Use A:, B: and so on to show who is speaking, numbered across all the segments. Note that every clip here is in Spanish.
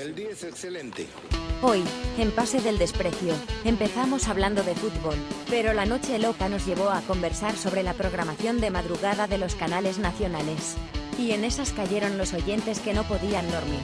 A: El día es excelente.
B: Hoy, en Pase del Desprecio, empezamos hablando de fútbol, pero la noche loca nos llevó a conversar sobre la programación de madrugada de los canales nacionales. Y en esas cayeron los oyentes que no podían dormir.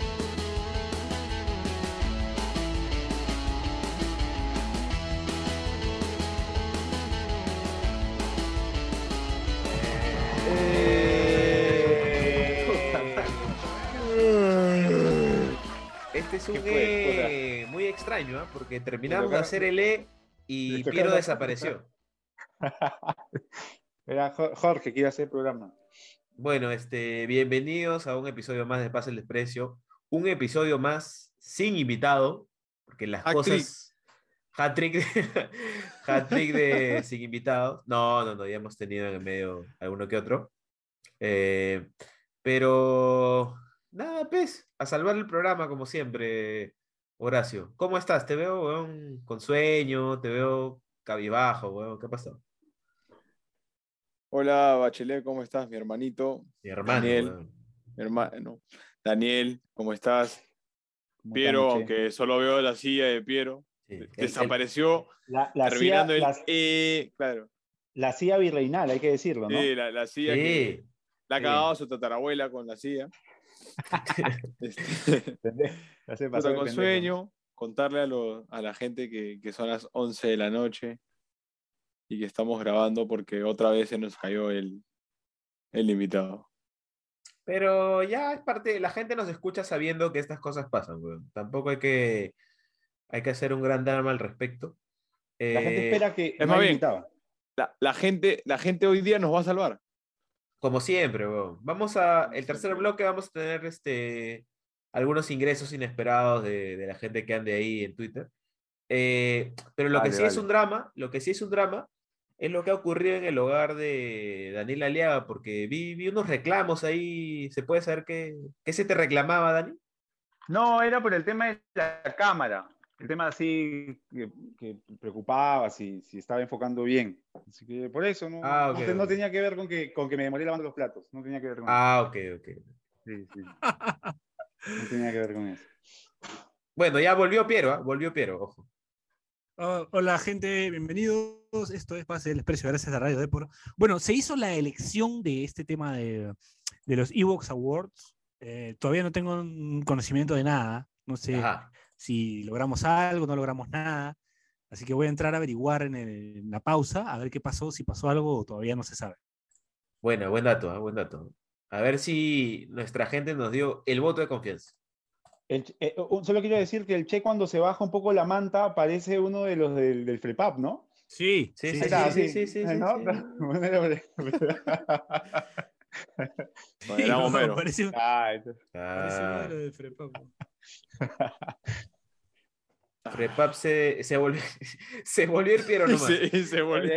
C: Este es un. E muy extraño, ¿ah? porque terminamos de hacer el E y Piero desapareció.
D: Era Jo- Jorge que iba a hacer el programa.
C: Bueno, este, bienvenidos a un episodio más de Pase el Desprecio. Un episodio más sin invitado, porque las
E: Hat-trick.
C: cosas. Hat-trick de, hat-trick de sin invitados. No, no, no, ya hemos tenido en el medio alguno que otro. Eh, pero nada, pues, a salvar el programa como siempre, Horacio. ¿Cómo estás? Te veo, weón, con sueño, te veo cabibajo, weón. ¿Qué ha pasado?
E: Hola, Bachelet, ¿cómo estás, mi hermanito?
C: Mi hermano,
E: Daniel.
C: weón.
E: Mi hermano. Daniel, ¿cómo estás?
D: ¿Cómo
E: Piero, aunque solo veo la silla de Piero.
C: Sí, el- el-
E: Desapareció,
D: La, la
E: terminando
D: silla,
E: el
D: la,
E: E, claro.
D: la silla virreinal, hay que decirlo, ¿no?
E: Sí, la, la silla que
C: Sí,
E: la ha
C: sí.
E: cagado su tatarabuela con la silla. Este, con sueño, contarle a, lo- a la gente que, que son las 11 de la noche y que estamos grabando porque otra vez se nos cayó el, el invitado.
C: Pero ya es parte, la gente nos escucha sabiendo que estas cosas pasan, weón. Tampoco hay que, hay que hacer un gran drama al respecto.
D: La gente espera que
E: es
D: no
E: más bien. la gente, la gente hoy día nos va a salvar.
C: Como siempre, weón. Vamos a, el tercer bloque vamos a tener este, algunos ingresos inesperados de, de la gente que ande ahí en Twitter. Eh, pero lo que
D: Vale,
C: sí es un drama, lo que sí es un drama, es lo que ha ocurrido en el hogar de Daniel Aliaga, porque vi, vi unos reclamos ahí. ¿Se puede saber qué, qué se te reclamaba, Dani?
D: No, era por el tema de la cámara. El tema así que, que preocupaba si, si estaba enfocando bien. Así que por eso no,
C: Ah,
D: no
C: ok,
D: te- no
C: ok.
D: tenía que ver con que, con que me demoré lavando los platos. No tenía que ver con
C: Ah, ok, ok.
D: eso. Sí, sí. No tenía que ver con eso.
C: Bueno, ya volvió Piero, ¿ah? Volvió Piero, ojo.
F: Oh, hola gente, bienvenidos. Esto es Pase del Desprecio, gracias a Radio Depor. Bueno, se hizo la elección de este tema de, de los Evox Awards. Eh, todavía no tengo un conocimiento de nada. No sé
C: Ajá.
F: Si logramos algo, no logramos nada. Así que voy a entrar a averiguar en, el- en la pausa, a ver qué pasó, si pasó algo o todavía no se sabe.
C: Bueno, buen dato, ¿ah? buen dato. A ver si nuestra gente nos dio el voto de confianza.
D: El eh, un- solo quiero decir que el Che cuando se baja un poco la manta parece uno de los del, del Frepap, ¿no?
F: Sí,
C: Sí,
F: sí,
C: sí,
D: está,
C: sí, sí, sí, sí,
D: ¿no?
C: sí.
D: Bueno, era-
E: Bueno, era Homero.
F: parece,
D: Ah,
F: parece uno de los de Frepap.
C: Frepap se, se volvió, se volvió el Piero nomás.
E: Sí, se volvió.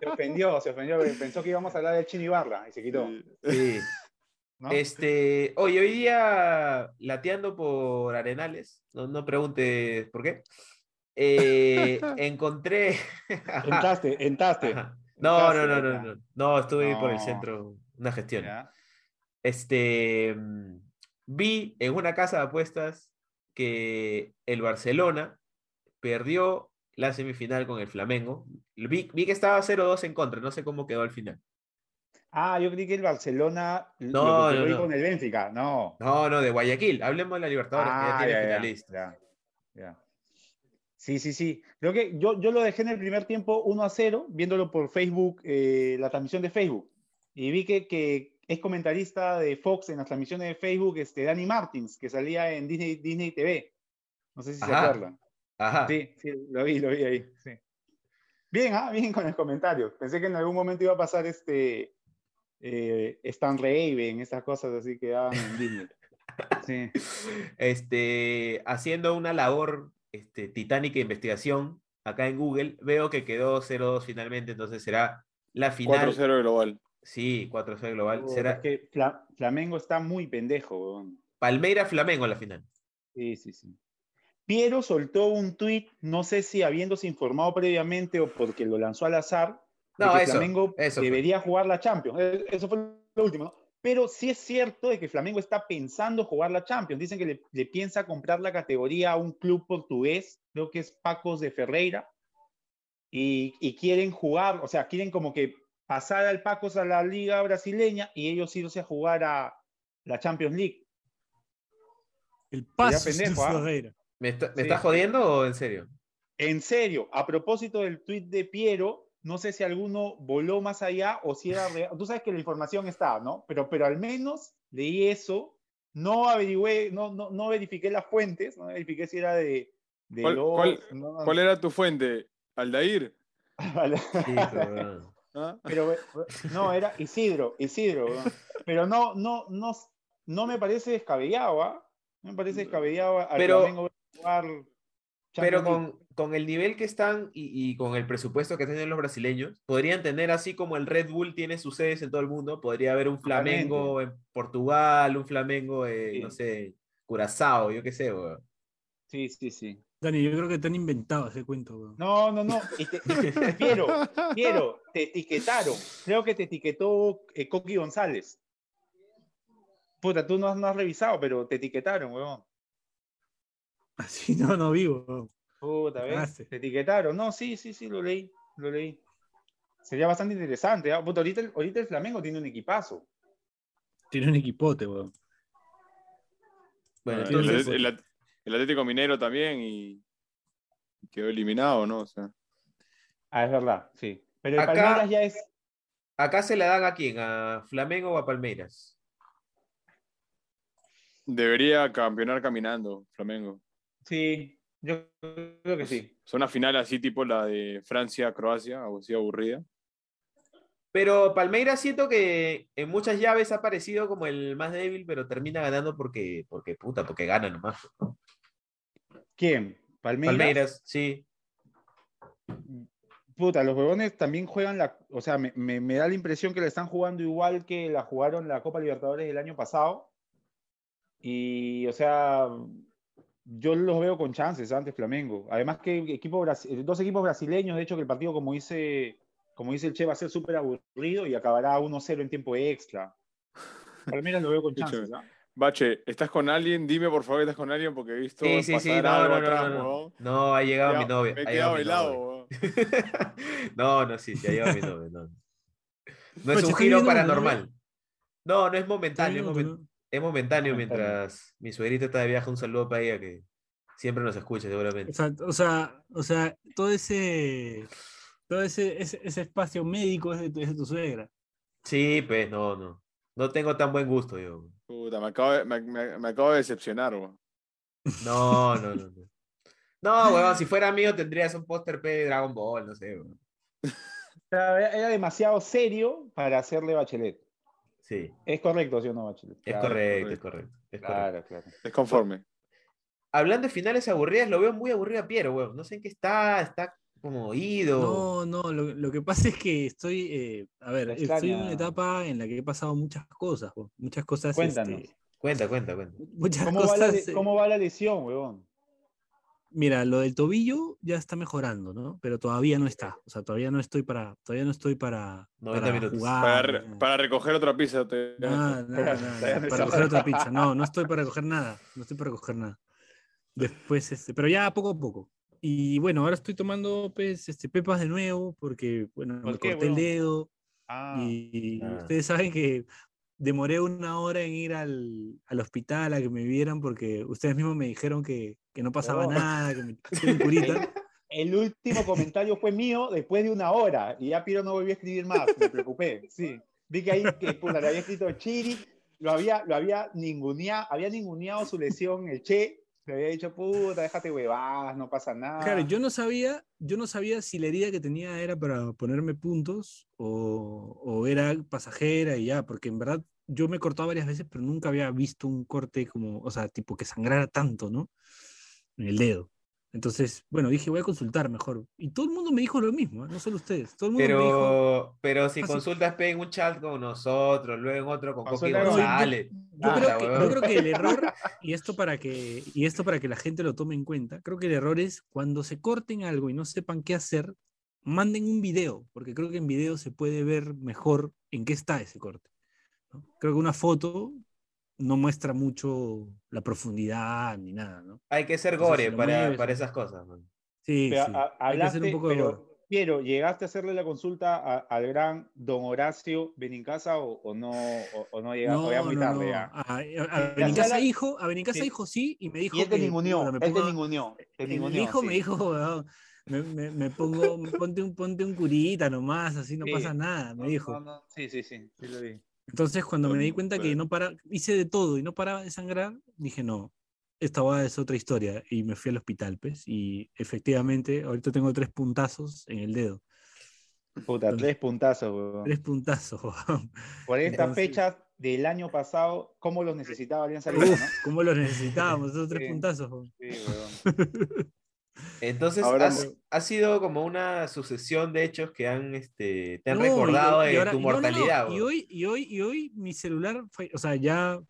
D: se ofendió, se ofendió, pensó que íbamos a hablar del Chino Ibarra y se quitó.
C: Sí.
D: ¿no?
C: Este, oye, hoy día lateando por Arenales, no, no preguntes por qué, eh, encontré...
D: Entraste, entraste.
C: Ajá. No, no, no, no, no, no, estuve por el
D: No.
C: centro, una gestión.
D: Ya.
C: Este, mm, vi en una casa de apuestas que el Barcelona perdió la semifinal con el Flamengo. Vi, vi que estaba 0-2 en contra, no sé cómo quedó al final.
D: Ah, yo creí que el Barcelona
C: No,
D: lo
C: no, no.
D: con el Benfica. No.
C: No, no, de Guayaquil. Hablemos de la Libertadores, que ya
D: Ah,
C: tiene
D: ya,
C: finalista.
D: ya. Sí, sí, sí. Creo que yo, yo lo dejé en el primer tiempo 1 a 0, viéndolo por Facebook, eh, la transmisión de Facebook. Y vi que, que es comentarista de Fox en las transmisiones de Facebook, este, Danny Martins, que salía en Disney, Disney TV. No sé si se acuerdan.
C: Ajá.
D: Sí, sí, lo vi, lo vi ahí. sí. Bien, ah, bien con el comentario. Pensé que en algún momento iba a pasar este eh, Stan Raven, esas cosas así que daban en Disney. Sí.
C: Este, haciendo una labor este, titánica de investigación acá en Google, veo que quedó 0-2 finalmente, entonces será la final.
E: 4-0 global.
C: Sí, 4-0 global. Será
D: es que Fla- Flamengo está muy pendejo. weón.
C: Palmeira Flamengo la final.
D: Sí, sí, sí. Piero soltó un tuit, no sé si habiéndose informado previamente o porque lo lanzó al azar, de
C: No,
D: que
C: eso,
D: Flamengo
C: eso
D: debería jugar la Champions. Eh, Eso fue lo último, ¿no? pero sí es cierto de que Flamengo está pensando jugar la Champions. Dicen que le, le piensa comprar la categoría a un club portugués, creo que es Pacos de Ferreira, y, y quieren jugar, o sea, quieren como que pasar al Pacos a la liga brasileña y ellos irse a jugar a la Champions League.
F: El paso
D: pendejo.
F: Ferreira.
C: ¿Me, está- me
D: Sí.
C: estás jodiendo o en serio?
D: En serio, a propósito del tweet de Piero, no sé si alguno voló más allá o si era real. Tú sabes que la información está, ¿no? Pero, pero al menos leí eso, no averigüé, no, no, no verifiqué las fuentes, no verifiqué si era de... de
E: ¿Cuál-
D: los-
E: cuál-
D: no,
E: ¿Cuál era tu fuente? ¿Aldair?
C: Sí.
E: ¿Ah?
D: Pero eh, no, era Isidro, Isidro. ¿no? Pero no, no, no, no me parece descabellado, ¿ah? No me parece descabellado al
C: Pero-
D: Flamengo jugar
C: Pero con, con el nivel que están y, y con el presupuesto que tienen los brasileños, podrían tener así como el Red Bull tiene sus sedes en todo el mundo, podría haber un Flamengo en Portugal, un Flamengo en,
D: Sí.
C: no sé, Curazao, yo qué sé, weón.
D: Sí, sí, sí.
F: Dani, yo creo que te han inventado ese cuento. weón.
D: No, no, no. y te- Piero, Piero, te etiquetaron. Creo que te etiquetó eh, Coqui González. Puta, tú no, has- no has revisado, pero te etiquetaron, weón.
F: Así no, no vivo. weón.
D: Puta, ¿ves? Te etiquetaron. No, sí, sí, sí, lo leí. Lo leí. Sería bastante interesante. ¿ah? Puta, ahorita, el- ahorita el Flamengo tiene un equipazo.
F: Tiene un equipote, weón.
C: Bueno,
E: Ah,
C: entonces,
E: el, el- el Atlético Minero también y quedó eliminado, ¿no? O sea,
D: Ah, es verdad, sí. Pero el
C: Acá-
D: Palmeiras ya es.
C: acá se la dan a quién, a Flamengo o a Palmeiras.
E: debería campeonar caminando, Flamengo.
D: Sí, yo creo que sí.
E: Es una final así tipo la de Francia-Croacia, algo así aburrida.
C: Pero Palmeiras siento que en muchas llaves ha parecido como el más débil, pero termina ganando porque, porque puta, porque gana nomás.
D: ¿Quién? Palmeiras.
C: Palmeiras, sí.
D: Puta, los huevones también juegan la. O sea, me, me- me da la impresión que la están jugando igual que la jugaron la Copa Libertadores del año pasado. Y, o sea, yo los veo con chances antes Flamengo. Además que equipo dos equipos brasileños, de hecho, que el partido, como dice, como dice el Che, va a ser súper aburrido y acabará 1-0 en tiempo extra. Palmeiras lo veo con chances. ¿ah?
E: Bache, ¿estás con alguien? Dime por favor que estás con alguien porque he visto
C: Sí, sí, sí, no,
E: algo
C: no, no,
E: atrás,
C: no, no. No, ha llegado
E: he
C: mi novia.
E: Me he
C: ha
E: quedado helado,
C: no, no, sí, sí, ha llegado mi novia. No, no es un
F: ¿está
C: giro paranormal. No, no es momentáneo, es,
F: bien,
C: momen-
F: ¿no?
C: es momentáneo mientras mi suegrita está de viaje. Un saludo para ella que siempre nos escucha, seguramente.
F: sea, o sea, o sea, todo ese, todo ese, ese, ese espacio médico es de, tu- es de tu suegra.
C: Sí, pues no, no. No tengo tan buen gusto yo.
E: Puta, me acabo de, me, me- me acabo de decepcionar, huevón.
C: No, no, no. No, no huevón, si fuera mío tendrías un póster P de Dragon Ball, no sé,
D: sea, era- demasiado serio para hacerle Bachelet.
C: Sí,
D: Es correcto, ¿sí o no, Bachelet?
C: es
D: Claro,
C: correcto, es correcto. es correcto.
D: Claro, claro.
E: Es conforme.
C: Hablando de finales aburridas, lo veo muy aburrido a Piero, huevón. No sé en qué está, está como oído.
F: No, no, lo, lo que pasa es que estoy, eh, a ver, estoy en una etapa en la que he pasado muchas cosas, po, muchas cosas,
D: Cuéntanos.
F: este,
C: Cuenta, cuenta, cuenta.
F: muchas
D: ¿Cómo va, la,
F: eh,
D: cómo va la lesión, huevón?
F: Mira, lo del tobillo ya está mejorando, ¿no? Pero todavía no está, o sea, todavía no estoy para, todavía no estoy para,
C: 90
F: para jugar.
E: Para, re- recoger otra pizza. te-
D: no
F: para
D: está.
F: coger otra pizza. No, no estoy para coger nada. No estoy para coger nada. Después, este, pero ya poco a poco. Y bueno, ahora estoy tomando pues, este, pepas de nuevo porque, bueno,
D: ¿Por
F: me
D: qué,
F: corté el dedo
D: Ah,
F: y
C: Ah.
F: ustedes saben que demoré una hora en ir al, al hospital a que me vieran porque ustedes mismos me dijeron que, que no pasaba
D: Huevón.
F: nada, que me curita.
D: el último comentario fue mío después de una hora y ya Piro no volvió a escribir más, me preocupé, sí. Vi que ahí que puta, le había escrito Chiri, lo había, lo había ninguneado, había ninguneado su lesión el Che, le había dicho, puta, déjate huevadas, no pasa nada.
F: Claro, yo no sabía, yo no sabía si la herida que tenía era para ponerme puntos o, o era pasajera y ya, porque en verdad yo me he cortado varias veces, pero nunca había visto un corte como, o sea, tipo que sangrara tanto, ¿no? En el dedo. Entonces, bueno, dije, voy a consultar mejor. Y todo el mundo me dijo lo mismo, ¿eh? no solo ustedes. Todo el mundo me dijo.
C: Pero, pero si
F: Ah, sí.
C: consultas P en un chat con nosotros, luego en otro con Coqui
D: con-
C: González.
F: Yo, creo que, yo creo que el error, y esto, para que, y esto para que la gente lo tome en cuenta, creo que el error es cuando se corten algo y no sepan qué hacer, manden un video, porque creo que en video se puede ver mejor en qué está ese corte. ¿no? Creo que una foto no muestra mucho la profundidad ni nada, ¿no?
C: Hay que ser
F: Entonces,
C: gore
F: si lo
C: para,
F: mueves-
C: para esas cosas. man.
F: Sí,
D: Pero,
F: sí.
D: a-
F: Hay que hacer
D: hablaste,
F: un poco de
D: pero,
F: gore.
D: Piero, ¿llegaste a hacerle la consulta a- al gran don Horacio Benincasa o, o no, o, o no llegaste? o ya muy tarde ya.
F: A, a- a
D: Ya
F: Benincasa
D: sala-
F: dijo, a Benincasa
D: Sí.
F: dijo sí y me dijo
D: Y él te
F: que,
D: ninguneó, él te ninguneó, ninguneó,
F: hijo
D: sí.
F: me dijo, me, me, me pongo, ponte un, ponte un curita nomás, así no
D: Sí.
F: pasa nada, me
D: No,
F: dijo.
D: no, no, Sí, sí, sí, sí lo vi.
F: Entonces, cuando me di cuenta que no para, hice de todo y no paraba de sangrar, dije, no, esta va es otra historia. Y me fui al hospital, pues. Y efectivamente, ahorita tengo tres puntazos en el dedo.
D: Puta,
F: Entonces-
D: tres puntazos, weón.
F: Tres puntazos, weón.
D: Por estas
F: Entonces-
D: fechas del año pasado, ¿cómo los necesitaba Alianza Lima, no?
F: ¿Cómo los necesitábamos? Esos tres
D: Sí.
F: puntazos. weón.
D: Sí, weón.
C: Entonces,
E: Ahora
C: has- ha sido como una sucesión de hechos que han, este, te han
F: No, y-
C: recordado
F: y
C: de
F: ahora-
C: tu
F: y no, no, no,
C: mortalidad.
F: Y hoy, y hoy, y hoy mi celular, fue- o sea, ya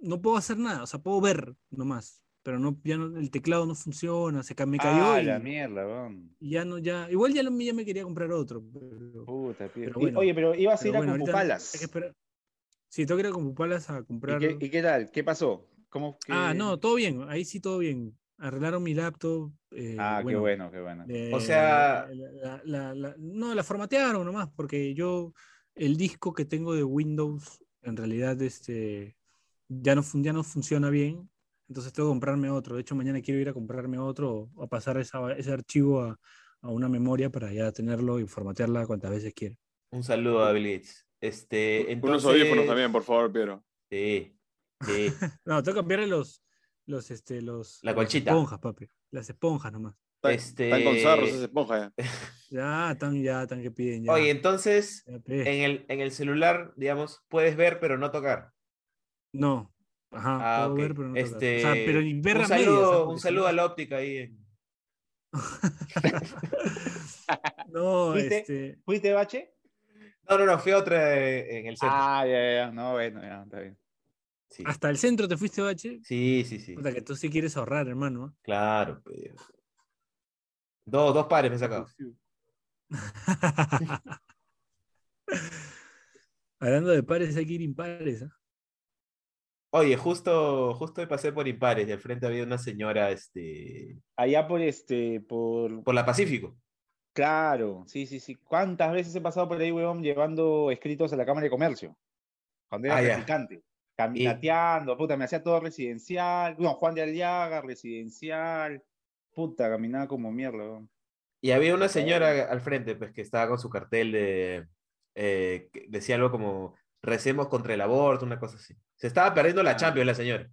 F: no puedo hacer nada, o sea, puedo ver nomás, pero no, ya no, el teclado no funciona, se me cayó
D: Ah,
F: y,
D: la mierda, weón.
F: y ya no, ya, igual ya, lo- ya me quería comprar otro, pero,
D: Puta.
F: Pero
D: Y-
F: bueno,
D: Oye, pero ibas a ir a
F: bueno, ahorita
D: Compupalas.
F: Sí, tengo que ir a Compupalas a
D: ¿Y
F: comprar.
D: qué, y qué tal? ¿Qué pasó? ¿Cómo
F: Ah,
D: que-
F: no, todo bien, ahí sí todo bien. Arreglaron mi laptop. eh,
D: Ah, qué bueno, qué bueno.
F: eh,
C: sea-
F: la- la- la- no, la formatearon nomás, porque yo, el disco que tengo de Windows, en realidad este, ya, no, ya no funciona bien, entonces tengo que comprarme otro. De hecho, mañana quiero ir a comprarme otro o a pasar esa- ese archivo a, a una memoria para ya tenerlo y formatearla cuantas veces quiera.
C: Un saludo a Bill Gates. Este, entonces,
E: Unos audífonos también, por favor, Piero.
C: Sí, sí.
F: No, tengo que cambiarle los, los, este, los,
C: La
F: las
C: colchita.
F: esponjas, papi. Las esponjas nomás.
C: Este-
E: están con sarros esa esponja ya.
F: Ya, están, ya, están que piden. Ya.
C: Oye, entonces, en el, en el celular, digamos, puedes ver pero no tocar.
F: No. Ajá,
C: Ah,
F: puedo ver, pero no tocar.
C: Este,
F: O sea, pero ver
C: un
F: medias,
C: saludo,
F: ¿ah?
C: un saludo a la óptica ahí. en-
F: No,
D: ¿Fuiste?
F: este.
D: ¿Fuiste, Bache?
C: No, no, no, fui a otra eh, en el centro.
D: Ah, ya, ya, no, bueno, ya, está bien.
C: Sí,
F: Hasta el centro te fuiste, Bache.
C: sí, sí. sí.
F: Puta, que tú sí quieres ahorrar, hermano. ¿ah?
C: Claro. pues. Dos, dos pares me he sacado.
F: Hablando de pares, hay que ir impares. ¿ah?
C: Oye, justo, justo pasé por Impares al frente había una señora, este,
D: Allá por este, por.
C: por la Pacífico.
D: Claro, sí, sí, sí. ¿Cuántas veces he pasado por ahí, weón, llevando escritos a la Cámara de Comercio? Cuando era
C: Ah,
D: Caminateando, puta, me hacía todo residencial. No, Juan de Aliaga, residencial. Puta, caminaba como mierda.
C: Y había una señora al frente, pues, que estaba con su cartel de, eh, que decía algo como, recemos contra el aborto, una cosa así. Se estaba perdiendo la
D: Ah.
C: Champions la señora.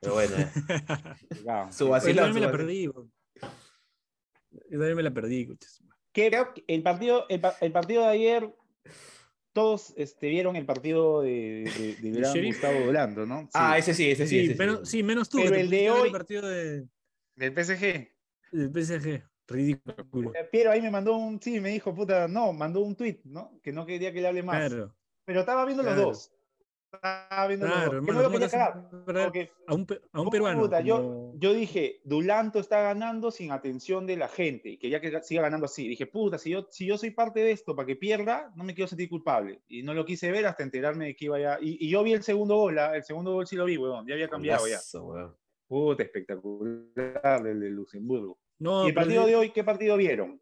C: Pero bueno, eh. Su.
F: Oye, yo también me la perdí. weón. Yo también me la perdí. coches.
D: ¿Qué- el, partido, el, pa- el partido de ayer, todos este, vieron el partido de, de, de gran? Gustavo Dolando, ¿no? Sí.
C: Ah, ese sí, ese sí.
F: Sí,
C: ese sí.
F: menos, sí, menos tú.
D: Pero
F: que
D: el de hoy-
F: El partido de,
D: Del PSG.
F: del PSG. Ridículo.
D: Eh, Piero ahí me mandó un, sí, me dijo, puta, no, mandó un tweet, ¿no? Que no quería que le hable más.
F: Claro.
D: Pero estaba viendo los dos. Estaba viendo los
F: Claro,
D: dos. Que
F: hermano.
D: no lo
F: ¿cómo te
D: quería
F: vas a
D: cagar.
F: perder
D: Porque,
F: a un, pe- a un peruano.
D: puta, yo,
F: como-
D: yo dije, Dulanto está ganando sin atención de la gente y quería que siga ganando así. Dije, puta, si yo, si yo soy parte de esto para que pierda, no me quiero sentir culpable. Y no lo quise ver hasta enterarme de que iba ya. Y, y yo vi el segundo gol, ¿ah? el segundo gol sí lo vi, weón. Ya había cambiado ya.
C: Weón.
D: Puta, espectacular el de Luxemburgo.
F: No,
D: ¿Y el partido
F: de-
D: de hoy, qué partido vieron?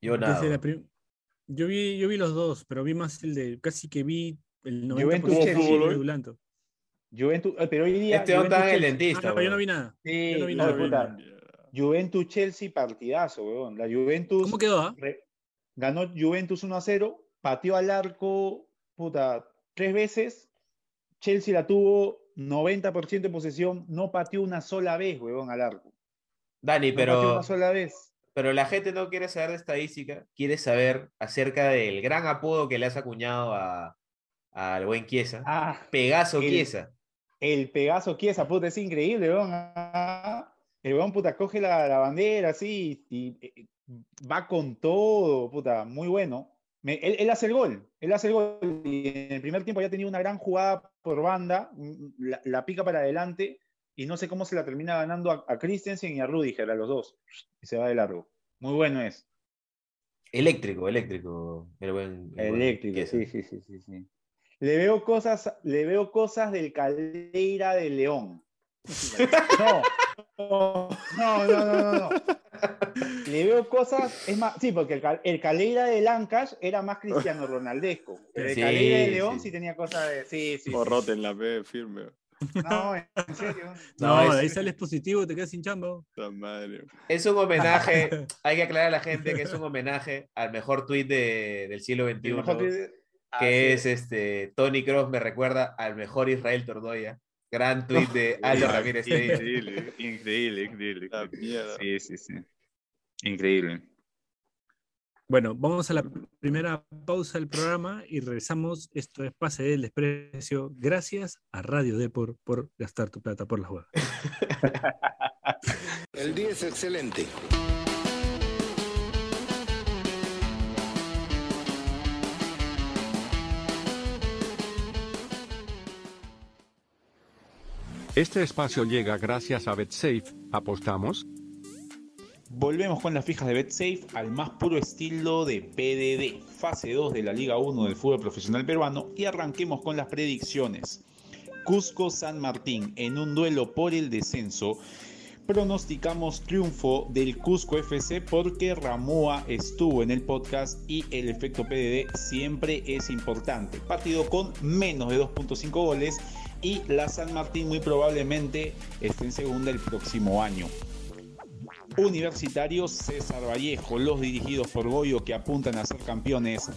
C: Yo nada.
F: yo, vi, yo vi los dos, pero vi más el de. Casi que vi el 90%
D: Juventus
F: de
D: Chelsea.
F: Dulanto.
D: Juventus, eh, pero hoy día.
C: Este hombre está en el dentista.
F: Ah, no, yo no vi nada.
D: Sí,
F: Yo no vi
D: no,
F: nada.
D: puta, Juventus Chelsea partidazo, weón. La Juventus
F: ¿Cómo quedó? ah?
D: ganó Juventus 1 a 0, pateó al arco, puta, tres veces. Chelsea la tuvo 90% de posesión, no pateó una sola vez, weón, al arco.
C: Dani,
D: No pateó
C: pero,
D: una sola vez.
C: pero la gente no quiere saber de estadística, quiere saber acerca del gran apodo que le has acuñado a, al buen Chiesa.
D: Ah,
C: Pegaso
D: el-
C: Chiesa.
D: el Pegaso Chiesa, puta, es increíble, weón. Ah, El weón, puta, coge la, la bandera así y, eh, va con todo, puta, muy bueno. Me- él, él hace el gol, él hace el gol. Y en el primer tiempo ya tenía una gran jugada por banda, la, la pica para adelante y no sé cómo se la termina ganando a, a Christensen y a Rudiger, a los dos. Y se va de largo. Muy bueno es.
C: Eléctrico, eléctrico. El buen, el
D: Eléctrico, sí, sí, sí, sí, sí. Le veo cosas, le veo cosas del Caldeira de León. No, no, no, no, no, no. Le veo cosas, es más, sí, porque el, el Caldeira de Lancash era más cristiano ronaldesco. Pero el
C: Sí,
D: Caldeira de León
C: sí.
D: sí, tenía cosas de. Sí, sí. sí.
E: Porrote en la P, firme.
D: No, en serio.
F: No,
C: No,
F: de ahí
C: es-
F: sales positivo y te quedas sin chamba.
E: La madre.
C: Es un homenaje, hay que aclarar a la gente que es un homenaje al mejor tuit de- del siglo XXI,
D: El mejor tweet-
C: que es este, Tony Cross me recuerda al mejor Israel Tordoya. Gran tuit de Aldo Ramírez Stein.
A: Increíble, increíble, increíble.
E: La mierda.
A: Sí, sí, sí. Increíble.
F: Bueno, vamos a la primera pausa del programa y regresamos. Esto es Pase del Desprecio. Gracias a Radio Depor por gastar tu plata por las huevas.
G: El día es excelente.
H: Este espacio llega gracias a BetSafe. ¿Apostamos?
D: Volvemos con las fijas de BetSafe al más puro estilo de PDD, fase 2 de la Liga 1 del fútbol profesional peruano y arranquemos con las predicciones. Cusco San Martín en un duelo por el descenso. Pronosticamos triunfo del Cusco FC porque Ramúa estuvo en el podcast y el efecto PDD siempre es importante. Partido con menos de 2.5 goles y la San Martín muy probablemente esté en segunda el próximo año. Universitarios César Vallejo, los dirigidos por Goyo que apuntan a ser campeones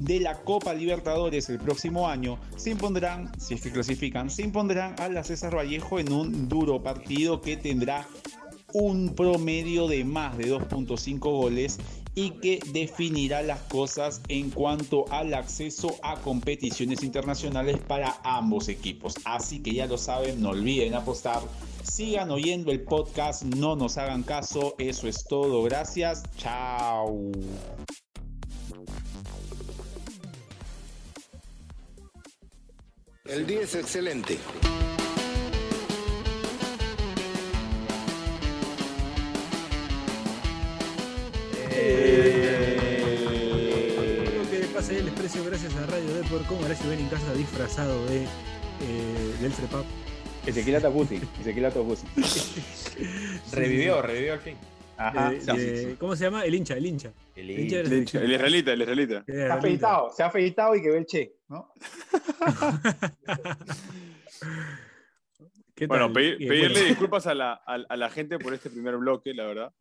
D: de la Copa Libertadores el próximo año, se impondrán, si es que clasifican, se impondrán a la César Vallejo en un duro partido que tendrá un promedio de más de 2.5 goles y que definirá las cosas en cuanto al acceso a competiciones internacionales para ambos equipos. Así que ya lo saben, no olviden apostar. Sigan oyendo el podcast, no nos hagan caso. Eso es todo. Gracias. Chao.
G: El día es excelente.
F: Creo que Pase del Desprecio gracias a Radio Depor. Como Horacio ven en casa disfrazado de, eh, del Trepap.
D: Ezequiel Atacuti. Ezequiel Atacuti.
C: Revivió, revivió al fin.
D: Ajá.
F: De-
D: sí,
F: de-
D: sí, sí.
F: ¿Cómo se llama? El hincha, el hincha.
C: El
F: El hincha de la
E: El israelita, el israelita.
D: Se ha afeitado, se ha afeitado y que ve el che, ¿no?
F: ¿Qué
E: Bueno,
F: Y,
E: pedirle
F: bueno,
E: disculpas a la, a, a la gente por este primer bloque, la verdad.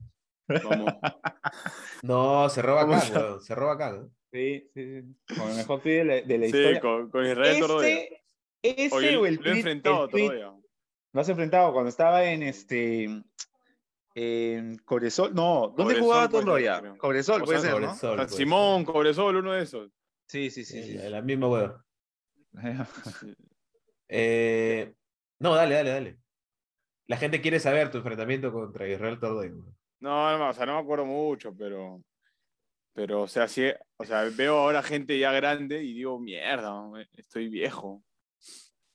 C: No, se roba acá, weón, se roba acá. ¿no?
D: Sí, sí, sí. Con el mejor tweet de la, de la
E: Sí,
D: historia.
E: con, con Israel.
D: Ese, ese
E: Oye,
D: o el
E: lo he enfrentado
D: el tweet-
E: Tordoya.
D: Lo has enfrentado cuando estaba en este. En Cobresol. No, ¿dónde
E: Cobresol
D: jugaba
E: puede ser,
D: Torroya? Cobresol,
E: O
D: puede ser, ¿no?
C: Cobresol,
E: San
C: pues.
E: Simón, Cobresol, uno de esos.
D: Sí, sí, sí. sí.
C: El- La misma huevo. Eh, no, dale, dale, dale. La gente quiere saber tu enfrentamiento contra Israel Tordoya.
E: No, no, o sea, no me acuerdo mucho, pero. Pero, o sea, sí, o sea, veo ahora gente ya grande y digo, mierda, estoy viejo.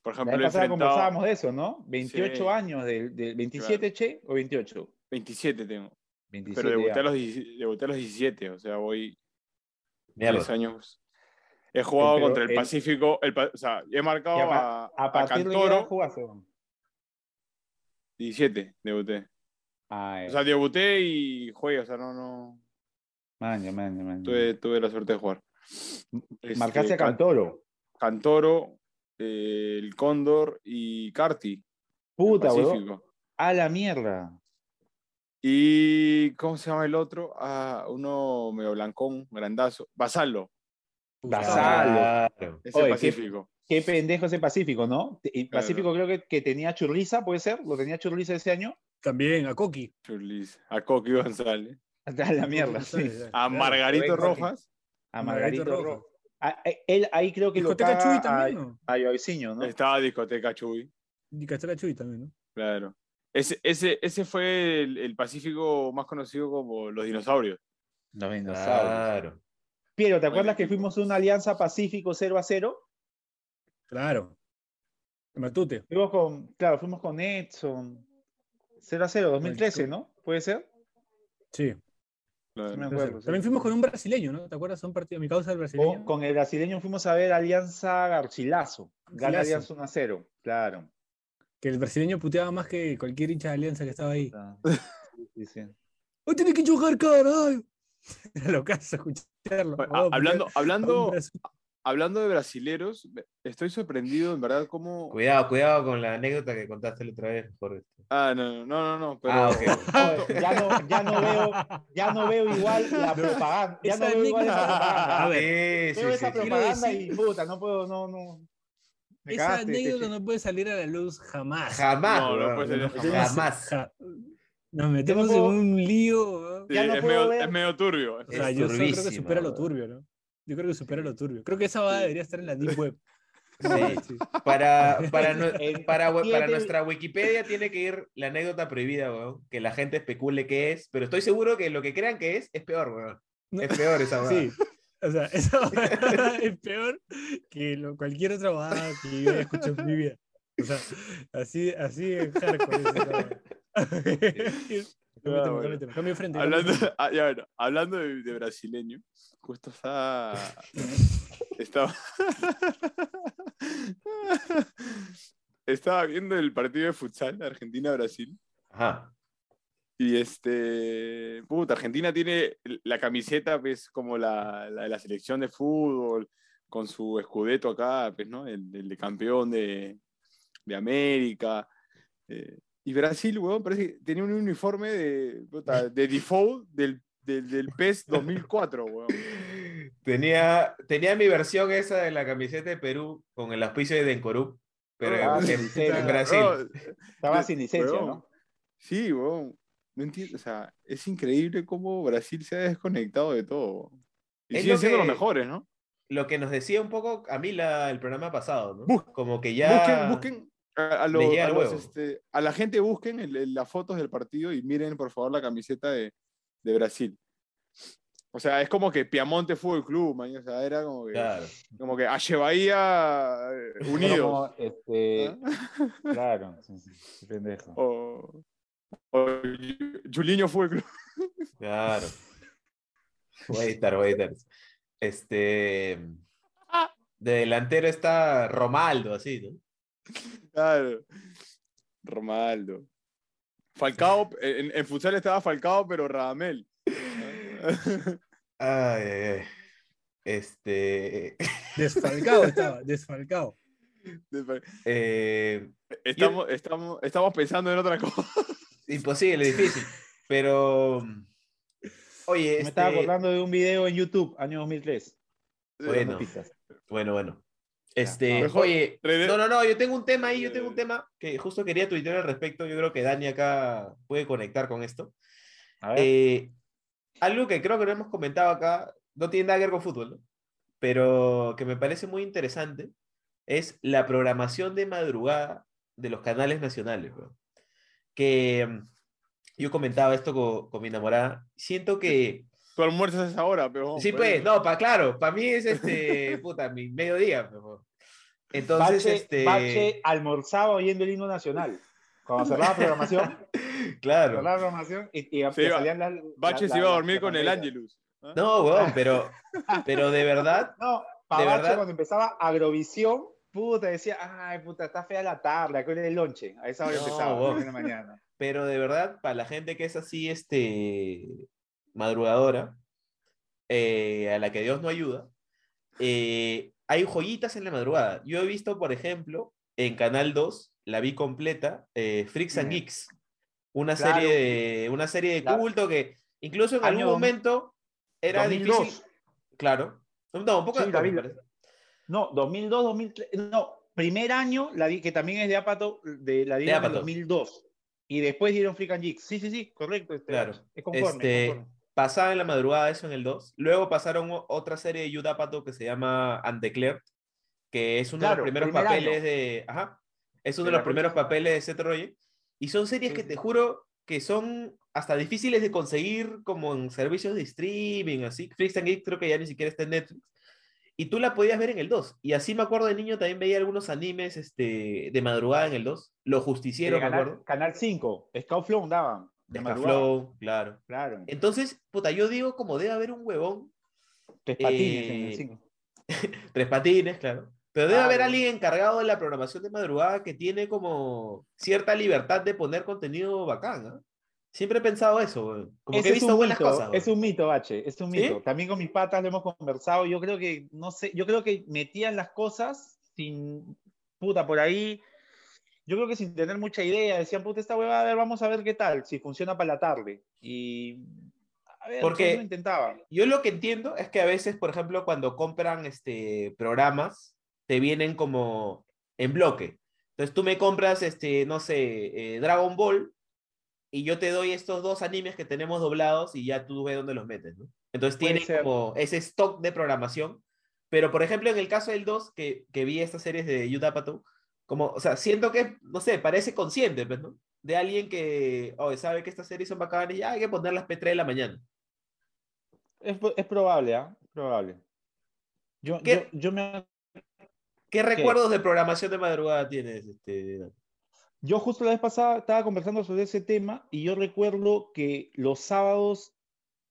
E: Por
D: La
E: ejemplo, he
D: pasada
E: enfrentado.
D: conversábamos de eso, ¿no? 28
E: Sí.
D: años, del del 27 che o 28.
E: 27 tengo.
D: 27
E: Pero debuté a, los, 10 debuté a los 17, o sea, voy
C: Mierda.
E: 10 años. He jugado
D: Pero
E: contra el
D: el-
E: Pacífico, el, o sea, he marcado
D: a,
E: a,
D: a
E: a
D: partir de ya
E: Cantoro.
D: ¿no?
E: 17 debuté.
D: Ah,
E: O sea, debuté y jugué, o sea, no, no.
D: maña, maña, maña.
E: Tuve, tuve la suerte de jugar.
D: Marcaste
E: Este,
D: a Cantoro.
E: Cantoro, eh, el Cóndor y Carti.
D: Puta, weón.
E: Pacífico.
D: A la mierda.
E: Y ¿cómo se llama el otro? Ah, uno medio blancón, grandazo. Basalo,
D: Basalo.
C: Claro.
E: ese
D: Oye,
E: Pacífico.
D: Qué pendejo ese Pacífico, ¿no?
E: Claro.
D: Pacífico creo que, que tenía Churriza, ¿puede ser? ¿Lo tenía Churriza ese año?
F: También a Coqui.
E: Churlis. A Coqui González.
D: A la mierda, sí.
E: A. Margarito. Rojas.
D: A
F: Margarito
D: Margarito
F: Rojas.
D: Rojas. Ah, eh, Él ahí creo que lo
F: Discoteca
D: caga
F: Chuy
D: a,
F: también, ¿no?
D: a Yoiciño, ¿no?
E: Estaba Discoteca Chuy.
F: Castela Chuy también, ¿no?
E: Claro. Ese, ese, ese fue el, el Pacífico más conocido como los dinosaurios.
D: Los dinosaurios.
C: Claro.
D: Piero, ¿te acuerdas que fuimos una alianza Pacífico 0 a 0?
F: Claro. Matute.
D: Fuimos con, claro, fuimos con Edson. 0 a 0, 2013, ¿no? ¿Puede ser?
F: Sí.
E: Claro.
D: Me acuerdo, sí.
F: También fuimos con un brasileño, ¿no? ¿Te acuerdas? Un partido, mi causa del brasileño.
D: Con, con el brasileño fuimos a ver Alianza Garcilaso. Gana
F: Garcilaso.
D: Alianza 1 a 0. Claro.
F: Que el brasileño puteaba más que cualquier hincha de alianza que estaba ahí.
D: Ah, Sí, sí, sí.
F: ¡Hoy tiene que jugar, carajo! Era lo caso escucharlo. Oh,
E: hablando, hablando, hablando de brasileros, estoy sorprendido en verdad cómo.
C: Cuidado, cuidado con la anécdota que contaste la otra vez, Jorge.
E: Ah, no, no, no, no, pero.
C: Ah, ok.
D: Oye, ya, no, ya, no veo, ya no veo igual la propaganda. Ya no veo igual esa propaganda.
F: A ver,
D: Veo
C: sí,
D: esa
C: sí,
D: propaganda
F: decir-
D: y puta, no puedo, no, no. Me
F: Esa
D: cagaste,
F: anécdota no puede salir a la luz jamás.
C: Jamás,
E: No, no puede
F: Nos metemos-
C: Jamás.
F: ja- Nos metemos
D: puedo-
F: en un lío.
E: Sí,
D: ya no
E: es,
D: puedo
E: medio,
D: ver.
E: es medio turbio.
F: O sea,
C: Es
F: yo solo creo que supera lo
C: weón.
F: turbio, ¿no? Yo creo que supera lo turbio. Creo que esa va debería estar en la Deep Web.
C: Sí. Para, para,
D: En
C: para, we- para nuestra Wikipedia tiene que ir la anécdota prohibida, weón. Que la gente especule qué es, pero estoy seguro que lo que crean que es, es peor, weón.
F: No.
C: Es peor esa weón.
F: Sí. O sea, esa es peor que lo- cualquier otra bobada que yo haya escuchado en mi vida. O sea, así, así es hardcore. es. Cambio tema,
E: bueno.
F: cambio tema, cambio de frente. cambio de
E: Hablando, ah, ya, bueno, hablando de, de brasileño, justo está. Estaba. Estaba viendo el partido de futsal Argentina-Brasil.
C: Ajá.
E: Y este. Puta, Argentina tiene la camiseta, pues, como la, la de la selección de fútbol, con su escudeto acá, pues, ¿no? El, el de campeón de, de América. eh, y Brasil, weón, parece que tenía un uniforme de, puta, de default del, del, del PES 2004, weón.
C: Tenía, tenía mi versión esa de la camiseta de Perú con el auspicio de Dencorup, pero en-
D: Ah,
C: en. Brasil.
D: Estaba sin licencia,
E: Weón.
D: ¿no?
E: Sí, weón. No entiendo, o sea, es increíble cómo Brasil se ha desconectado de todo. Y
C: Es
E: siguen
C: lo
E: siendo los mejores, ¿no?
C: Lo que nos decía un poco a mí la, el programa pasado, ¿no?
E: Bus-
C: Como que ya...
E: Busquen, busquen a, a
C: llega
E: a los, este, a la gente busquen el- el- las fotos del partido y miren por favor la camiseta de, de Brasil. O sea, es como que Piamonte Fútbol Club, man, o sea, era como que,
C: Claro.
E: como que Bahía eh, unidos.
D: como, este,
E: ¿ah?
D: Claro, sí, sí, pendejo.
E: O, o Julinho Fútbol Club.
C: Claro. Voy a editar, voy a editar. Este. De delantero está Romaldo, así, ¿no?
E: Claro. Romaldo. Falcao, en, en futsal estaba Falcao, pero Radamel.
C: Ay, ay, ay. Este.
F: Desfalcado estaba, desfalcado.
C: eh,
E: Estamos, estamos, estamos pensando en otra cosa.
C: imposible, difícil. Pero. Oye,
D: Me estaba
C: este,
D: acordando de un video en YouTube, año 2003.
C: Bueno. Bueno, bueno. Este,
E: mejor
C: oye, no, no, no, yo tengo un tema ahí, yo tengo un
E: Eh.
C: tema que justo quería tuitear al respecto. Yo creo que Dani acá puede conectar con esto.
D: A ver,
C: Eh, algo que creo que no hemos comentado acá, no tiene nada que ver con fútbol, ¿no? pero que me parece muy interesante, es la programación de madrugada de los canales nacionales. Que mm, yo comentaba esto con, con mi enamorada, siento que...
E: Tú almuerzas a esa hora, pero.
C: Sí, pues, no, pa, claro, para mí es este, puta, mi mediodía. pues, Entonces,
D: Bache,
C: este...
D: Bache almorzaba oyendo el himno nacional. Cuando cerraba la programación,
C: Claro.
D: cerraba la programación y, y
E: Se iba-
D: salían las.
E: Bache
D: la-
E: se iba a dormir
D: la
E: con el. Angelus.
C: No, weón, pero, pero de verdad,
D: No,
C: De
D: para Bache
C: verdad.
D: cuando empezaba Agrovisión, puta, decía, ay, puta, está fea la tarde, ¿a qué hora es el lonche? A esa hora
C: No,
D: empezaba, de la mañana.
C: pero de verdad, para la gente que es así, este, madrugadora, eh, a la que Dios no ayuda, eh, hay joyitas en la madrugada. Yo he visto, por ejemplo, en Canal 2, la vi completa, eh, Freaks and
D: Mm.
C: Geeks, una
D: Claro.
C: serie de, una serie de culto que incluso en
D: Año
C: algún momento era
D: 2002.
C: difícil. Claro. No, un poco
D: Sí,
C: después,
D: la vi. No, 2002, 2003, no, primer año, la que también es de Apato, de, la dieron en
C: Apatow.
D: 2002. Y después dieron Freak and Geeks. Sí, sí, sí, correcto. este,
C: Claro.
D: Es conforme,
C: Este,
D: conforme.
C: Pasaba en la madrugada eso en el 2. Luego pasaron otra serie de Yudapato que se llama Undeclared, que es uno de
D: Claro,
C: los primeros
D: primer
C: papeles
D: año.
C: de. Ajá. Es uno
D: De
C: de los primeros papeles de Seth Rogen. Y son series
D: Sí,
C: que te juro que son hasta difíciles de conseguir como en servicios de streaming, así. Freaks and Geeks creo que ya ni siquiera está en Netflix. Y tú la podías ver en el 2. Y así me acuerdo de niño también veía algunos animes este, de madrugada en el 2. Los
D: De
C: justicieros, me acuerdo.
D: canal 5, Scout Flow daban. De madrugada.
C: Flow, claro.
D: Claro.
C: Entonces, puta, yo digo como debe haber un huevón,
D: Tres patines en el
C: eh,
D: 5.
C: tres patines, claro. Pero debe haber
D: Claro.
C: alguien encargado de la programación de madrugada que tiene como cierta libertad de poner contenido bacán, ¿ah? Siempre he pensado eso, weón. Como
D: Ese
C: que he visto buenas
D: mito,
C: cosas.
D: Es un mito, Bache, es un
C: ¿Sí?
D: mito. También con mis patas lo hemos conversado. Yo creo que, no sé, yo creo que metían las cosas sin, puta, por ahí. Yo creo que sin tener mucha idea. Decían, puta, esta hueva, a ver, vamos a ver qué tal, si funciona para la tarde. Y, a ver,
C: Porque-
D: lo intentaban.
C: Yo lo que entiendo es que a veces, por ejemplo, cuando compran este, programas, te vienen como en bloque. Entonces tú me compras, este, no sé, eh, Dragon Ball y yo te doy estos dos animes que tenemos doblados y ya tú ves dónde los metes, ¿no? Entonces
D: ser.
C: como ese stock de programación. Pero, por ejemplo, en el caso del 2, que, que vi estas series de Yudapatu, como, o sea, siento que, no sé, parece consciente, pues, ¿no? De alguien que, oh, sabe que estas series son bacanas y ya hay que ponerlas P3 de la mañana.
D: Es, es probable, ¿ah? Es probable. Yo, yo,
C: ¿Qué?
D: yo me
C: ¿Qué recuerdos de programación de madrugada tienes? Este,
D: Yo justo la vez pasada estaba conversando sobre ese tema y yo recuerdo que los sábados,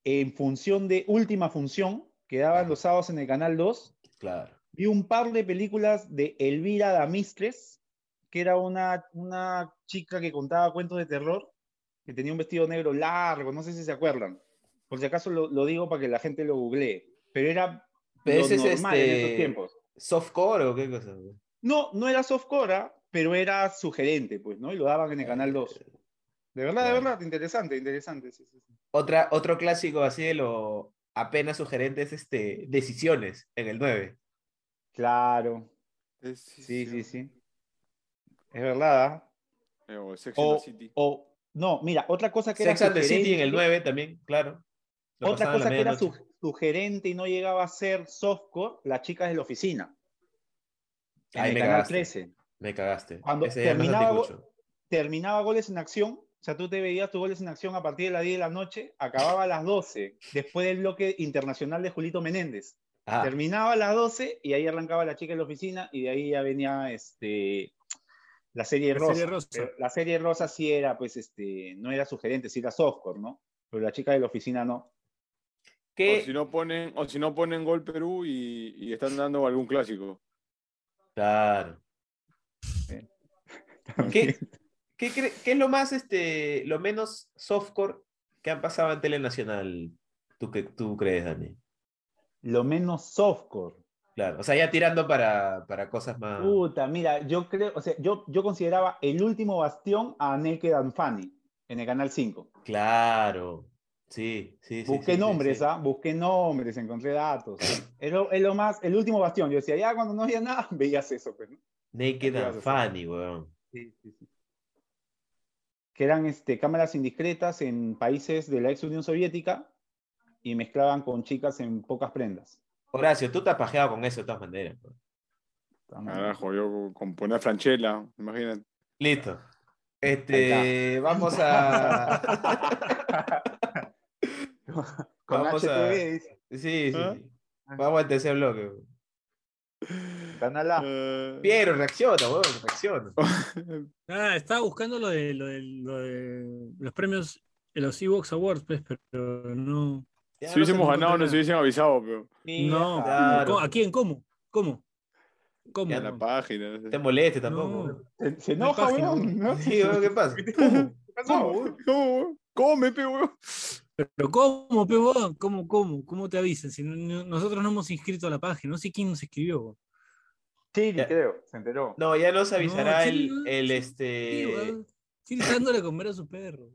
D: en función de última función, que daban los sábados en el Canal 2,
C: claro.
D: Vi un par de películas de Elvira Damistres, que era una, una chica que contaba cuentos de terror, que tenía un vestido negro largo, no sé si se acuerdan. Por si acaso lo, lo digo para que la gente lo googlee, pero era
C: Pero
D: lo
C: ese es
D: normal en
C: este-
D: esos tiempos.
C: ¿Softcore o qué cosa?
D: No, no era softcore, pero era sugerente, pues, ¿no? Y lo daban en el Canal 2. De verdad, de verdad, interesante, interesante. sí, sí, sí.
C: Otra, otro clásico así de lo apenas sugerente es este, Decisiones en el 9.
D: Claro, sí, sí, sí. Es verdad. ¿ah?
E: Eh, o Sex and the City.
D: o- no, mira, otra cosa que
C: Sex
D: era
C: and the City en el
D: sugerente-
C: 9 también, claro. Lo
D: Otra cosa que era su- sugerente y no llegaba a ser softcore, las chicas de la oficina. En
C: Ahí
D: el
C: me
D: Canal
C: cagaste.
D: 13.
C: Me cagaste.
D: Cuando
C: Ese
D: terminaba, go- terminaba goles en acción, o sea, tú te veías tus goles en acción a partir de las 10 de la noche, acababa a las 12, después del bloque internacional de Julito Menéndez.
C: Ah,
D: Terminaba a las 12 y ahí arrancaba la chica en la oficina y de ahí ya venía este, la serie
F: La
D: rosa.
F: serie rosa.
D: Pero la serie rosa sí era, pues, este, no era sugerente, sí era softcore, ¿no? Pero la chica de la oficina no.
C: ¿qué-
E: O si no ponen, o si no ponen Gol Perú y, y están dando algún clásico.
C: Claro. ¿Qué, qué, cre- qué es lo más, este, lo menos softcore que han pasado en Tele Nacional? ¿Tú, que, tú crees, Dani?
D: Lo menos softcore.
C: Claro. O sea, ya tirando para, para cosas más.
D: Puta, mira, yo creo, o sea, yo, yo consideraba el último bastión a Naked and Funny en el Canal 5.
C: Claro. Sí, sí, sí.
D: Busqué
C: sí,
D: nombres,
C: sí.
D: ¿ah? Busqué nombres, encontré datos. Es lo, es lo más, el último bastión. Yo decía, ya cuando no había nada, veías eso, pues, ¿no?
C: Naked and Funny, weón.
D: Sí, sí, sí. Que eran este, cámaras indiscretas en países de la ex Unión Soviética y mezclaban con chicas en pocas prendas.
C: Horacio, tú te has pajeado con eso de todas maneras. weón.
E: Carajo, yo con poner Franchella, imagínate.
C: Listo. Este, vamos a.
D: Con
C: Vamos a-
D: HTV.
C: Sí, sí,
E: ¿Ah?
C: sí. Vamos al tercer bloque.
D: Canal A.
E: Eh,
C: Piero, reacciona, weón, reacciona.
F: Ah, estaba buscando lo de, lo de, lo de los premios de los Evox Awards, pues, pero no.
C: Ya
E: si
C: no
E: hubiésemos
C: se
E: ganado, nos hubiesen avisado, pero
F: No,
C: Claro.
F: ¿cómo? ¿a quién? ¿Cómo? ¿Cómo? ¿Cómo?
E: en la página. no sé.
C: Te moleste tampoco.
F: No.
C: weón.
D: Se, se enoja, weón, ¿no?
C: Sí, weón, ¿qué pasa?
D: ¿Qué pasó, weón?
E: ¿Cómo, weón? Come, pe, weón.
F: Pero ¿cómo, pe? ¿Cómo, cómo? ¿Cómo te avisan? Si no- no- nosotros no hemos inscrito a la página, no sé quién nos escribió. huevón.
D: Chiri,
C: Ya.
D: creo, se enteró.
C: No, ya nos avisará
F: No,
C: el, el este.
F: Chiri está dándole a comer a su perro.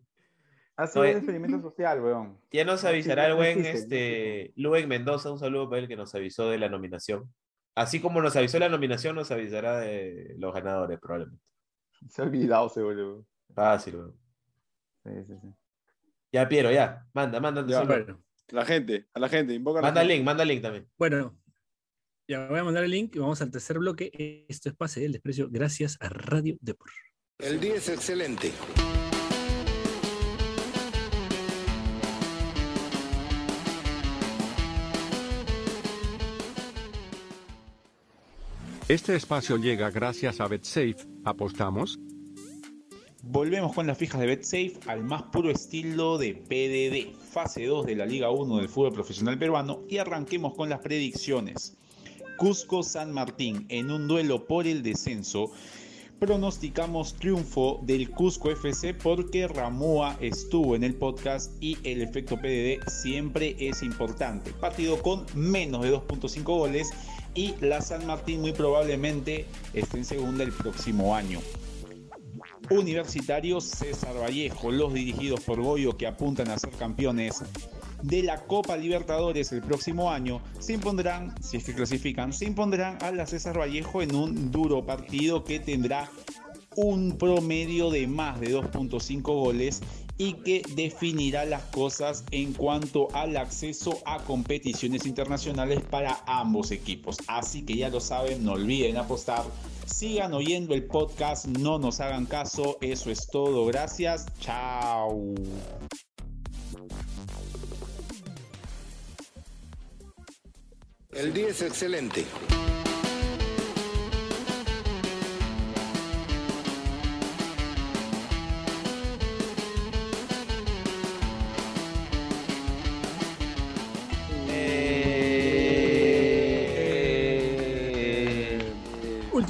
D: Ha sido
C: No,
D: un experimento social, weón.
C: Ya nos
D: No, sí,
C: avisará el buen este, Luen Mendoza, un saludo para él que nos avisó de la nominación. Así como nos avisó la nominación, nos avisará de los ganadores, probablemente.
D: Se ha olvidado ese boludo.
C: Fácil, weón.
D: Sí, sí, sí.
C: Ya, Piero, ya. Manda, manda.
E: Ya.
F: Bueno,
E: La gente, a la gente, invoca a la
C: Manda el
E: gente.
C: link, manda el link también.
F: bueno, ya voy a mandar el link y vamos al tercer bloque. Esto es Pase del Desprecio, gracias a Radio Depor.
G: El día es excelente.
H: Este espacio llega gracias a BetSafe. ¿Apostamos?
D: Volvemos con las fijas de BetSafe al más puro estilo de PDD, fase 2 de la Liga 1 del fútbol profesional peruano y arranquemos con las predicciones. Cusco San Martín en un duelo por el descenso. Pronosticamos triunfo del Cusco FC porque Ramoa estuvo en el podcast y el efecto PDD siempre es importante. Partido con menos de 2.5 goles y la San Martín muy probablemente esté en segunda el próximo año. Universitario César Vallejo, los dirigidos por Goyo que apuntan a ser campeones de la Copa Libertadores el próximo año, se impondrán, si es que clasifican, se impondrán a la César Vallejo en un duro partido que tendrá un promedio de más de 2.5 goles y que definirá las cosas en cuanto al acceso a competiciones internacionales para ambos equipos. Así que ya lo saben, no olviden apostar. Sigan oyendo el podcast, no nos hagan caso. Eso es todo. Gracias. Chao.
G: El día es excelente.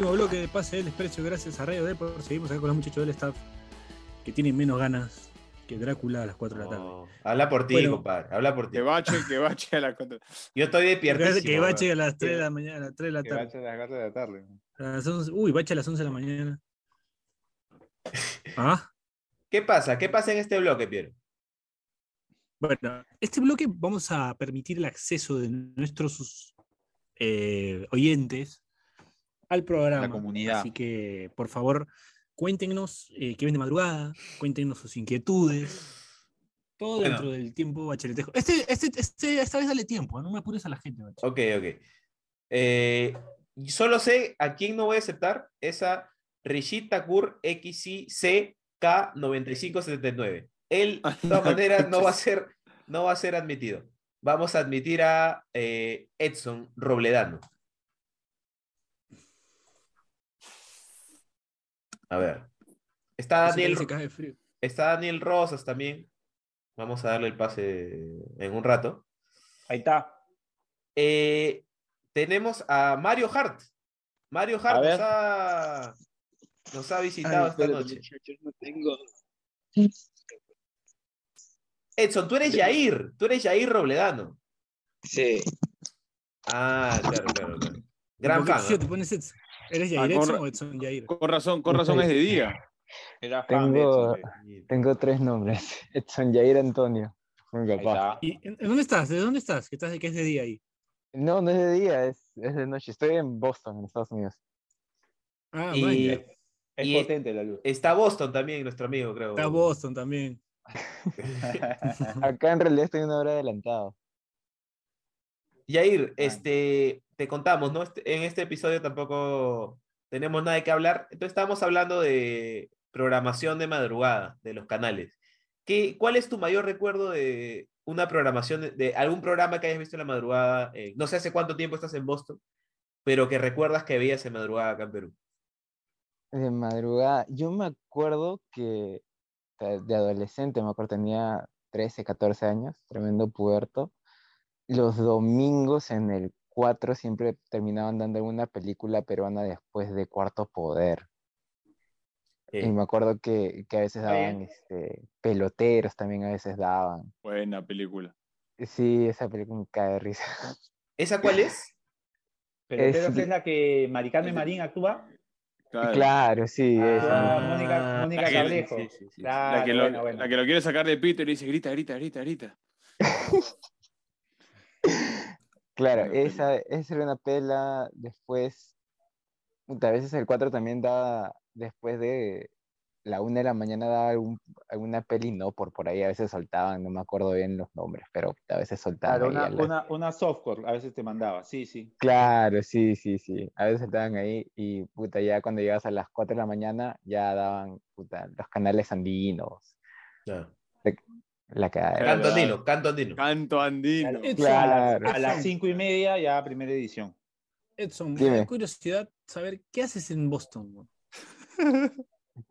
F: Último bloque de pase del desprecio, gracias a Radio Depor. Seguimos acá con los muchachos del staff que tienen menos ganas que Drácula a las 4 de la tarde.
C: No, habla por ti,
F: Bueno.
C: compadre. Habla por ti.
E: Que bache, que bache a la contra.
C: Yo estoy de
F: Que, que bache a las 3 de la mañana, a las 3 de la
I: Que
F: tarde.
I: bache a las 4 de la tarde.
F: A las 11 uy, bache a las 11 de la mañana. Ah,
C: ¿Qué pasa? ¿Qué pasa en este bloque, Piero?
F: bueno, este bloque vamos a permitir el acceso de nuestros eh, oyentes al programa.
D: La comunidad.
F: Así que, por favor, cuéntenos eh, qué ven de madrugada, cuéntenos sus inquietudes. Todo
C: Bueno.
F: dentro del tiempo bacheletesco. Este, este, este, esta vez dale tiempo, ¿eh? no me apures a la gente. bache.
C: Ok, ok. Eh, solo sé a quién no voy a aceptar esa Rishit Thakur XIC K9579. Él, de todas maneras, no va a ser, no va a ser admitido. Vamos a admitir a eh, Edson Robledano. A ver. Está Daniel,
F: se cae de frío.
C: está Daniel Rosas también. Vamos a darle el pase en un rato.
I: Ahí está.
C: Eh, tenemos a Mario Hart. Mario Hart nos ha, nos ha visitado esta noche. Edson, tú eres Yair. Tú eres Yair Robledano.
J: Sí,
C: Ah, claro, claro, claro. Gran
F: ¿Por qué,
C: fan.
F: te pones Edson? ¿Eres
E: Ah,
F: Edson
E: ra-
F: o Edson Jair?
E: Con razón, con razón es de día.
I: Era fan
J: Tengo- tengo tres nombres. Edson Jair Antonio.
F: ¿Y en, en dónde estás? ¿De dónde estás? ¿Que, estás, que es de día ahí?
J: No, no es de día, es, es de noche. Estoy en Boston, en Estados Unidos.
F: Ah,
C: Y
F: vaya.
I: Es
C: Y-
I: potente la luz.
C: está Boston también, nuestro amigo, creo.
F: Está Boston también.
J: Acá en realidad estoy una hora adelantado.
C: Yair, este, te contamos, ¿no? Este- en este episodio tampoco tenemos nada de qué hablar. Entonces estábamos hablando de programación de madrugada de los canales. ¿Qué, ¿Cuál es tu mayor recuerdo de una programación, de, algún programa que hayas visto en la madrugada? eh, no sé hace cuánto tiempo estás en Boston, pero que recuerdas que veías en madrugada acá en Perú.
J: De madrugada. Yo me acuerdo que de de adolescente, me acuerdo, tenía 13, 14 años, tremendo puerto. Los domingos en el 4 siempre terminaban dando alguna película peruana después de Cuarto Poder. Y me acuerdo que, que a veces daban este, peloteros, también a veces daban.
E: Buena película.
J: Sí, esa película me cae de risa.
C: ¿Esa cuál es?
I: Pero
J: Es-
I: la que Maricarmen Marín actúa.
E: Claro.
J: Claro, sí,
I: Ah,
J: esa.
I: Mónica, Mónica
E: la que-
I: Cabrejo.
C: sí, sí, sí.
I: Claro,
E: la, que lo,
I: bueno, bueno.
E: la que lo quiere sacar de pito y le dice grita, grita, grita, grita.
J: Claro, esa, esa era una pela. Después, a veces el 4 también daba, después de la 1 de la mañana daba algún, alguna peli, no, por, por ahí a veces soltaban, no me acuerdo bien los nombres, pero a veces soltaban.
I: Claro, una,
J: la-
I: una, una softcore a veces te mandaba. Sí, sí.
J: Claro, sí, sí, sí. A veces estaban ahí y puta, ya cuando llegas a las 4 de la mañana ya daban puta, los canales andinos,
C: No.
J: La
C: Canto andino, canto andino.
E: Canto andino.
F: Edson,
I: A las,
J: Claro.
I: a las cinco y media ya primera edición.
F: Edson, me
J: Dime.
F: da curiosidad saber qué haces en Boston.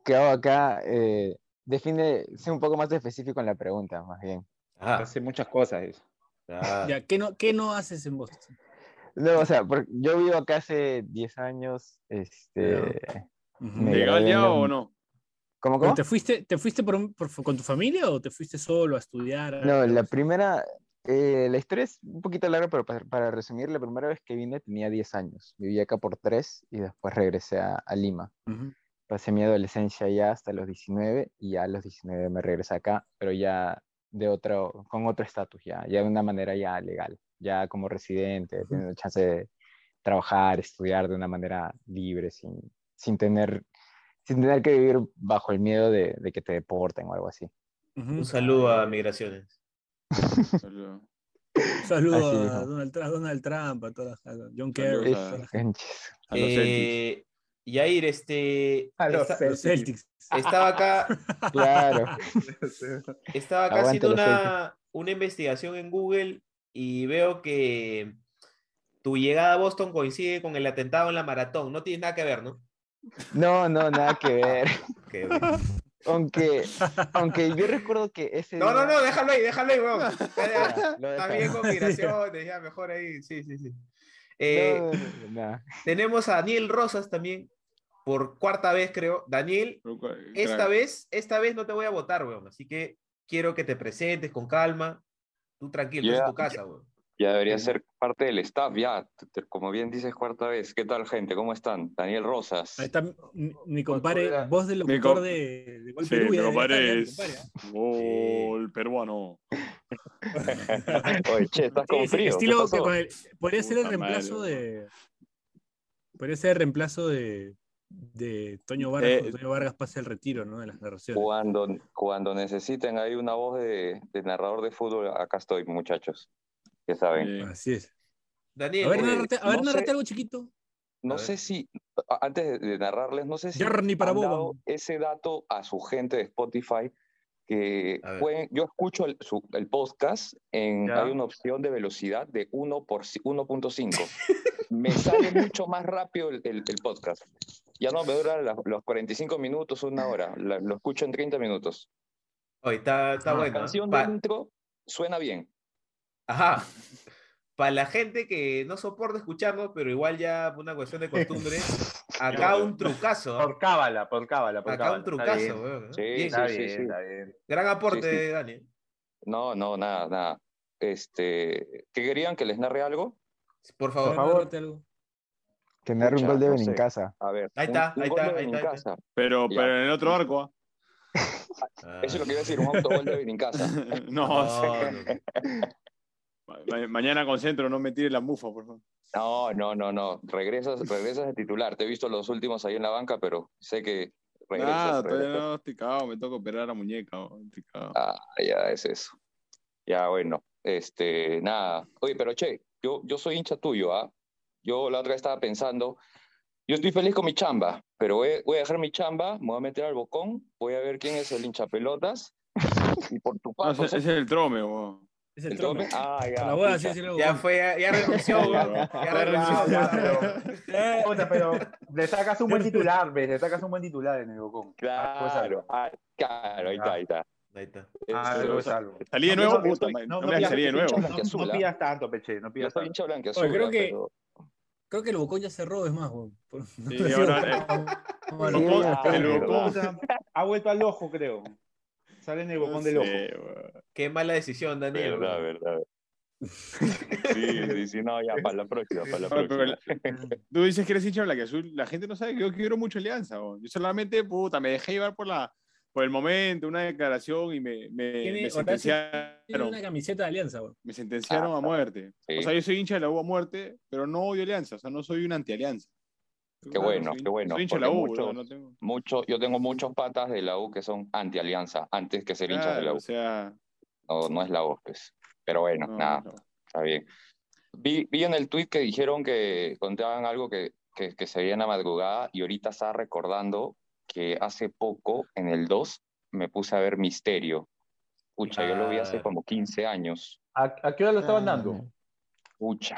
J: ¿Qué hago acá? Eh, define, sé un poco más específico en la pregunta, más bien.
C: Ajá.
D: Hace muchas cosas eso.
C: Ah,
F: Ya, ¿qué no, ¿Qué no haces en Boston?
J: No, o sea, porque yo vivo acá hace 10 años, este...
E: ¿Legal ya o no?
J: ¿Cómo,
F: ¿Pero
J: cómo?
F: ¿Te fuiste, te fuiste por un- por- con tu familia o te fuiste solo a estudiar?
J: No, la primera, eh, la historia es un poquito larga, pero para, para resumir, la primera vez que vine tenía 10 años. Viví acá por 3 y después regresé a, a Lima.
F: Ujú.
J: Pasé mi adolescencia ya hasta los 19 y ya a los 19 me regresé acá, pero ya de otro, con otro estatus, ya, ya de una manera ya legal, ya como residente, teniendo chance de trabajar, estudiar de una manera libre, sin, sin tener, sin tener que vivir bajo el miedo de, de que te deporten o algo así.
C: Un saludo a Migraciones.
E: Saludos.
F: Un saludo
J: Así
F: a
J: mismo.
F: Donald, Trump, a Donald Trump, a, toda la- a John Kerry,
E: a- los Celtics.
C: Eh, Yair, este.
D: A los
C: esta-
F: Los Celtics.
C: estaba acá,
J: Claro.
C: estaba acá
J: Aguante
C: haciendo una, una investigación en Google y veo que tu llegada a Boston coincide con el atentado en la maratón. No tiene nada que ver, ¿no?
J: No, no, nada que ver.
C: Qué bueno.
J: Aunque, aunque yo recuerdo que ese
C: No, no,
J: día-
C: no, déjalo ahí, déjalo ahí, weón. Está bien con migraciones, ya mejor ahí, sí, sí, sí. Eh,
J: No, no, no, nada.
C: Tenemos a Daniel Rosas también, por cuarta vez creo. Daniel, esta vez, esta vez no te voy a votar, weón. Así que quiero que te presentes con calma. Tú tranquilo, en
K: Ya,
C: tu casa, weón.
K: Ya debería ser parte del staff, ya. Como bien dices, cuarta vez. ¿Qué tal, gente? ¿Cómo están? Daniel Rosas.
F: Ahí está mi, mi compadre, voz del locutor
E: com-
F: de, de Gol
E: Sí,
F: Perú.
E: mi
F: debería
E: compadre es
F: mi compadre,
E: gol peruano.
K: Oye, che, estás con frío. ¿Qué
F: estilo que
K: pasó?
F: con el- podría ser el reemplazo
E: madre,
F: de. Podría ser el reemplazo de, de Toño Vargas
E: Eh,
F: cuando Toño Vargas pase el retiro, ¿no? De las narraciones.
K: Cuando, cuando necesiten ahí una voz de, de narrador de fútbol, acá estoy, muchachos. Ya saben.
E: Bien.
F: Así es.
C: Daniel,
F: A ver,
K: Oye,
F: narrate, a ver,
K: no
F: narrate
K: sé-
F: algo chiquito.
K: No sé si, antes de- narrarles, no sé si
F: Yarni para
K: han dado ese dato a su gente de Spotify que pueden, yo escucho el, su- el podcast, en,
D: Ya.
K: hay una opción de velocidad de 1 por ci- 1.5. me sale mucho más rápido el, el- el podcast. Ya no me dura la- los 45 minutos, una hora. La- lo escucho en 30 minutos.
C: Oye, está, está
K: La
C: bueno. ¿eh?
K: canción
C: Pa-
K: de intro suena bien.
C: Ajá. Para la gente que no soporta escucharnos, pero igual ya por una cuestión de costumbre, acá un trucazo. ¿ah?
D: Por cábala, por cábala, por
C: Acá
D: cábala.
C: un
D: Está
C: trucazo,
D: bien,
C: weón. ¿eh?
K: Sí,
C: Bien.
D: Está
K: sí,
D: bien,
K: sí.
D: está bien.
C: Gran aporte,
K: Sí, sí.
C: Dani.
K: No, no, nada, nada. Este, ¿qué querían que les narre algo?
C: Por favor.
F: ver,
D: favor.
F: narrate algo.
J: Tener un
K: Pucha,
J: gol de
K: no.
J: Benincasa.
K: A ver.
C: Ahí
K: un-
C: está,
K: un
C: ahí
K: gol
C: está,
K: de
C: ahí está.
E: Pero, pero en el otro arco, ¿ah?
C: Ah.
K: Eso es lo que iba a decir, un autogol de Benincasa.
E: no,
C: No, no.
E: Ma- mañana concentro, no me tires la mufa, por favor.
K: No, no, no, no. Regresas, regresas de titular. Te he visto los últimos ahí en la banca, pero sé que regresas.
E: Nada, todavía
K: regresas.
E: no estoy cagado, me toca operar la muñeca. oh.
K: Ah, ya es eso. Ya, bueno. Este, nada. Oye, pero che, yo, yo soy hincha tuyo, ¿ah? Yo la otra vez estaba pensando, yo estoy feliz con mi chamba, pero voy, voy a dejar mi chamba, me voy a meter al bocón, voy a ver quién es el hincha pelotas. Y por tu
E: No,
K: paso,
E: ese, ese es el trome, weón.
F: Es el
K: ¿el? Ah, ya.
F: La voy a
K: pucha.
F: decir luego.
C: Ya fue, ya renunció. Ya renunció.
D: ya,
C: weón.
D: pero- Puta, pero le sacas un buen titular, ¿ves? Le sacas un buen titular en el Bocón.
K: Claro, ah, claro, ahí está, ahí está.
C: Ahí está.
D: Ah, algo es algo.
E: Salí de nuevo,
K: no,
E: puta,
K: estoy-
E: madre,
D: No,
E: no
D: no,
E: me salir de nuevo.
D: no, pidas tanto, Peche, no pidas tanto.
K: blanquiazul,
F: Oye, creo que-
K: pero-
F: Creo que el Bocón ya cerró, es más, weón. Por-
E: Sí, ahora, eh, el Bocón-
D: ha vuelto al ojo, creo. Sale en el Bocón
E: no
D: del ojo.
C: Qué mala decisión, Daniel.
K: Verdad, verdad. Sí, sí, sí, no, ya, para la próxima, para la próxima.
E: Tú dices que eres hincha blanquiazul, la gente no sabe que yo quiero mucho Alianza. weón. Yo solamente, puta, me dejé llevar por la por el momento, una declaración y me, me,
F: Horacio Tiene
E: sentenciaron,
F: una camiseta de alianza, weón.
E: me sentenciaron
K: Ah,
E: a muerte.
K: sí.
E: O sea, yo soy hincha de la U a muerte, pero no odio Alianza, o sea, no soy un anti-Alianza.
K: Qué bueno,
E: soy-
K: qué bueno,
E: Soy hincha la U,
K: muchos-
E: no tengo...
K: Mucho, yo tengo muchos patas de la U que son anti-alianza, antes que ser hinchas de la
E: Claro,
K: U.
E: o sea,
K: No, no es la U, pues. Pero bueno,
E: no,
K: nada,
E: no.
K: está bien. Vi, vi en el tweet que dijeron que contaban algo que, que, que se veía en la madrugada y ahorita estaba recordando que hace poco, en el 2, me puse a ver Misterio. Pucha, yo lo vi hace
C: Claro.
K: como 15 años.
D: ¿A, a qué hora lo estaban dando?
K: Pucha,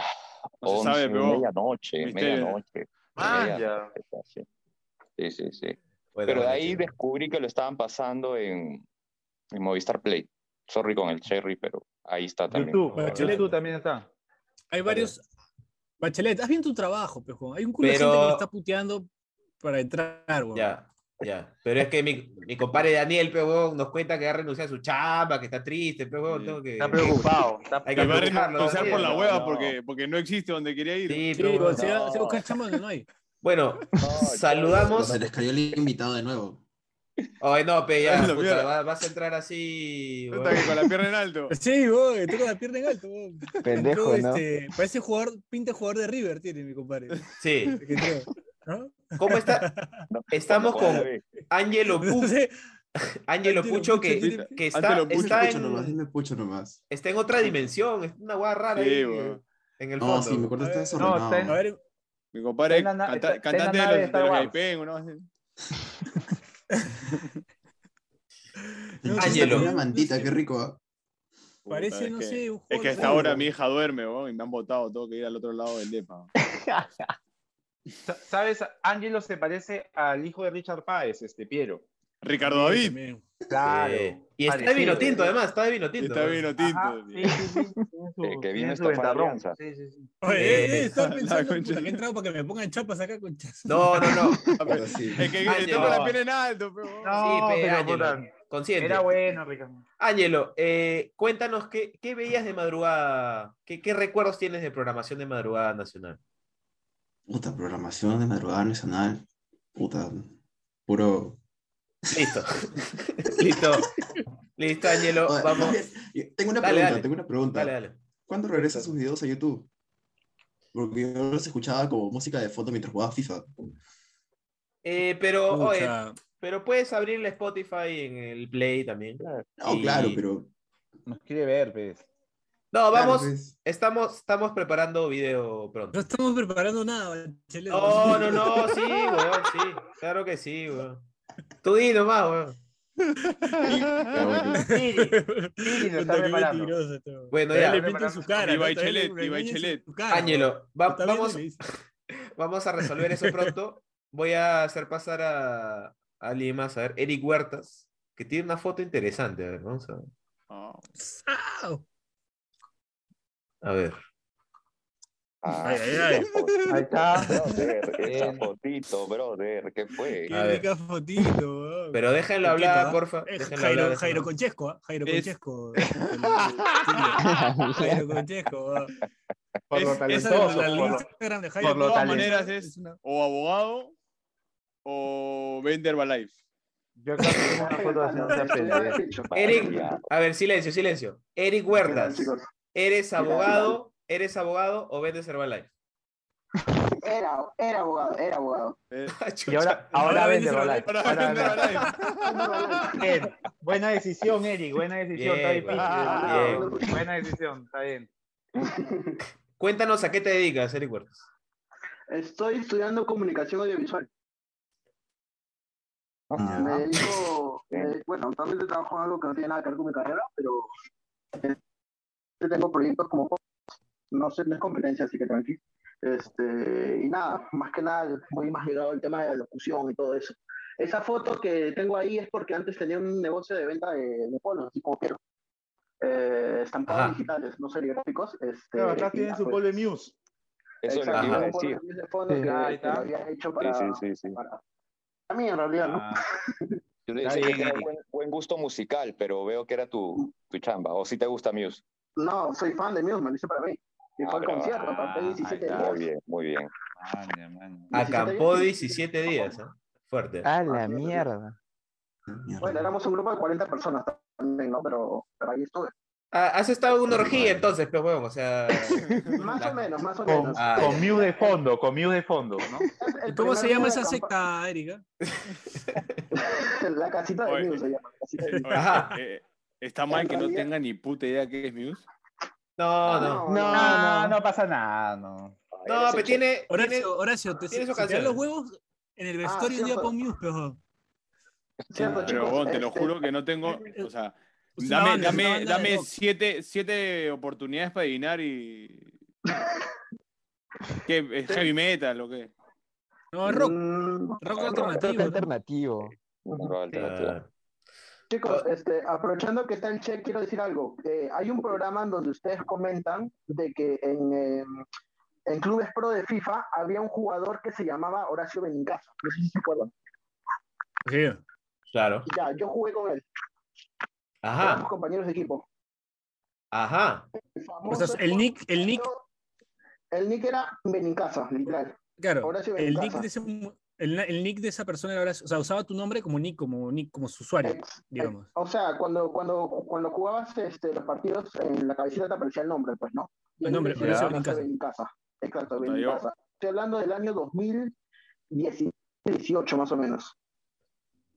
E: No se
K: 11,
E: sabe, pero
K: medianoche,
E: Misterio.
K: medianoche.
D: Ah, ya.
K: sí. Sí, sí.
C: Bueno,
K: Pero de ahí descubrí que lo estaban pasando en, en Movistar Play. Sorry con el Cherry, pero ahí está también.
D: YouTube,
F: Bachelet.
D: YouTube también está.
F: Hay varios. Bachelet, haz bien tu trabajo, pejo. Hay un culo de gente que me está puteando para entrar, weón.
C: Ya, ya. Pero es que mi, mi compadre Daniel, pe, huevón, nos cuenta que ha renunciado a su chamba, que está triste, pe, huevón,
E: Sí.
C: tengo que...
D: Está preocupado. Está
C: Hay
E: Que va a renunciar por la hueva
K: no.
E: porque, porque no existe donde quería ir.
C: Sí,
F: Sí,
C: pe,
F: weón,
C: huevón.
F: se va se va a
K: No.
F: buscar chamba donde no hay.
C: Bueno,
K: No,
C: saludamos...
L: Se les cayó el invitado de nuevo.
C: Ay, no, pe, ya, puta, va- vas a entrar así...
E: Puta
C: huevón.
E: que con la pierna en alto.
F: Sí, weón, tengo la pierna en alto, weón.
J: Pendejo,
F: Entró,
J: ¿no?
F: este, parece jugador, pinta jugador de River, tiene mi compadre.
C: Sí.
F: ¿no?
C: ¿Cómo está? Estamos con
F: No
C: Angelo Pucho, que,
F: Pucho tiene-
C: que está,
E: Pucho,
C: está,
L: Pucho nomás,
C: en,
L: dime pucho nomás.
C: está en otra dimensión, es una guada rara
E: Sí,
C: ahí, en el
L: No,
C: fondo.
L: sí, mi cuarto
F: A
L: está
F: ver,
D: no,
L: desordenado.
F: A ver,
E: Mi compadre, canta-
D: está-
E: cantante de los, de los ¿no?
F: No, sí,
L: una mantita, qué rico. ¿ah?
F: parece,
E: Puta, es
F: no
E: que-
F: sé, un
E: Es
F: juego
E: que
F: de
E: hasta ahora mi hija duerme, weón, y me han botado, tengo que ir al otro lado del depa.
D: Sa- ¿Sabes? Ángelo se parece al hijo de Richard Páez, este Piero.
E: Ricardo David.
F: también.
D: Claro.
C: Eh, y está de vino tinto, además, está de vino tinto.
E: Está vino tinto.
D: Ajá, sí, sí, sí. Tiene su-
K: Eh, que vino esta alianza.
D: Sí, sí, sí.
F: Oye,
C: Eh,
F: eh, estaba
E: la
F: pensando puta, que he entrado para que me pongan chapas acá con
C: No, no, no.
L: Ahora sí.
E: Es que con la pierna en alto, pero.
D: No,
C: pe,
D: pero puta,
C: Consciente.
D: era bueno, Ricardo.
C: Ángelo, eh, cuéntanos qué, qué veías de madrugada, qué, qué recuerdos tienes de programación de madrugada nacional.
L: Puta, programación de madrugada nacional. Puta, puro.
C: Listo. Listo. Listo, Ángelo.
L: Oye,
C: Vamos.
L: Tengo una
C: Dale,
L: pregunta,
C: dale.
L: tengo una pregunta.
C: Dale, dale.
L: ¿Cuándo regresan sus videos a YouTube? Porque yo los escuchaba como música de fondo mientras jugaba FIFA.
C: Eh, pero, oye, pero puedes abrirle Spotify en el Play también.
L: No,
C: Y-
L: claro, pero.
D: Nos quiere ver, pues.
C: No, vamos,
L: claro, pues,
C: estamos, estamos preparando video
F: no
C: pronto.
F: estamos preparando nada, Bachelet.
C: No, no, no, sí, weón, sí. Claro que sí, weón. Tú di nomás, weón.
D: está preparando.
F: este.
C: Bueno, ya.
F: le pintan su cara.
E: Y
F: ¿no?
E: Y
C: Ángelo, vamos, vamos a resolver eso pronto. Voy a hacer pasar a, a alguien más, a ver, Eric Huertas, que tiene una foto interesante. A ver, vamos a ver.
F: "Sao".
C: A ver.
K: Ah,
F: Ay, ay, ay.
D: Ahí está.
K: Brother, esa fotito, brother, ¿qué fue?
F: Qué rica fotito, weón.
C: Pero déjenlo hablar, porfa.
F: Eh,
C: déjenlo
F: Jairo,
C: hablar,
F: Jairo. Conchesco, ¿ah? Jairo
E: Es-
F: Conchesco. Jairo Conchesco.
D: Por lo
E: Es-
F: Esa es
D: talentoso.
F: la, la
D: por lo-
F: Instagram de
E: De
F: Jairo.
D: por lo
E: todas
D: talento.
E: maneras es
F: una-
E: o abogado o vende Herbalife.
D: Yo creo que tengo una foto pendeja.
C: Eric, a ver, silencio, silencio. Eric Huertas. ¿Eres abogado? ¿Eres abogado o vendes Herbalife?
M: Era, era abogado, era abogado.
E: Eh,
D: Y ahora, ahora
F: Ahora
D: vende Herbalife.
E: ahora
D: Ahora
E: vende
D: vende.
E: Herbalife.
D: Bien. Buena decisión, Eric. Buena decisión.
C: Bien,
D: está difícil.
C: bien.
D: Buena decisión. Está bien.
C: Cuéntanos a qué te dedicas, Eric Huertas.
M: Estoy estudiando comunicación audiovisual.
L: Ya.
M: Me dedico, eh, bueno, actualmente trabajo en algo que no tiene nada que ver con mi carrera, pero eh, yo tengo proyectos como no sé, no es competencia, así que tranquilo. Este, y nada, más que nada, voy más ligado al tema de la locución y todo eso. Esa foto que tengo ahí es porque antes tenía un negocio de venta de, de polos, así como quiero. Eh, estampados
C: Ajá.
M: digitales, no seriográficos. Este,
D: Claro, acá tienen su
M: pues,
D: polo de Muse.
K: Eso es lo que iba a decir.
M: de fondo
J: Sí.
M: que,
D: Ahí
M: que
D: está.
M: lo había hecho
K: Sí,
M: para,
K: sí, sí, sí.
M: para- a mí en realidad, ¿no?
D: Ah,
K: Yo le decía que era buen, buen gusto musical, pero veo que era tu, tu chamba. ¿O si te gusta Muse?
M: No, soy fan de Muse, me lo hice para mí. Y
K: Ah,
M: fue el
K: bravo.
M: concierto,
D: Ah,
M: aparte
D: ahí
M: 17
D: está.
M: días.
K: Muy bien, muy bien.
D: maña, maña.
C: Acampó 17 días, ¿eh? Fuerte.
J: A la mierda.
L: Mierda.
M: Bueno, éramos un grupo de 40 personas también, ¿no? Pero, pero ahí estuve.
C: Ah, Has estado en una orgía entonces, pero bueno, o sea.
M: Más
C: la-
M: o menos, más o
D: Con,
M: menos.
C: Ah,
D: con. Muse de fondo, con Muse de fondo, ¿no?
M: El
F: ¿Y ¿Cómo se llama esa secta, Erika?
M: La casita de. Muse se llama. la casita de Muse.
E: Oye,
C: Ajá.
E: eh, ¿Está mal que no tenga ni puta idea qué es Muse?
C: No, no.
D: No,
J: no.
D: no, pasa nada, no.
C: No, pero tiene.
F: Horacio, Horacio, te,
C: tiene
F: te los huevos en el vestuario un día pon Muse, pero.
M: Cierto,
E: Pero
M: chicos,
E: bueno, te lo
M: este,
E: juro que no tengo. O sea,
F: Es una
E: dame, dame, dame siete, siete oportunidades para adivinar y. ¿Qué? ¿Es heavy metal o qué?
F: No, es rock.
M: Mm,
F: Rock
M: rock
F: alternativo.
J: Rock alternativo.
C: Ah,
M: Chicos, este, aprovechando que está el check, quiero decir algo. Eh, hay un programa en donde ustedes comentan de que en, eh, en clubes pro de FIFA había un jugador que se llamaba Horacio Benincasa. No sé si se acuerdan.
F: Sí.
C: Claro.
M: Ya, yo jugué con él. Éramos
C: Ajá.
M: compañeros de equipo.
C: Ajá.
F: O sea, el nick, el nick,
M: El nick era Benincasa, literal.
F: claro,
M: Horacio
F: el nick
M: Benincasa.
F: de ese, el, el nick de esa persona era o sea, usaba tu nombre como nick, como nick, como su usuario, digamos.
M: O sea, cuando, cuando, cuando jugabas este, los partidos, en la cabecita te aparecía el nombre, pues, ¿no?
F: El nombre,
M: decía
F: Horacio
M: Horacio
F: Benincasa.
M: Benincasa. Exacto,
E: Puta, yo-
M: Benincasa. Estoy hablando del año 2018, más o menos.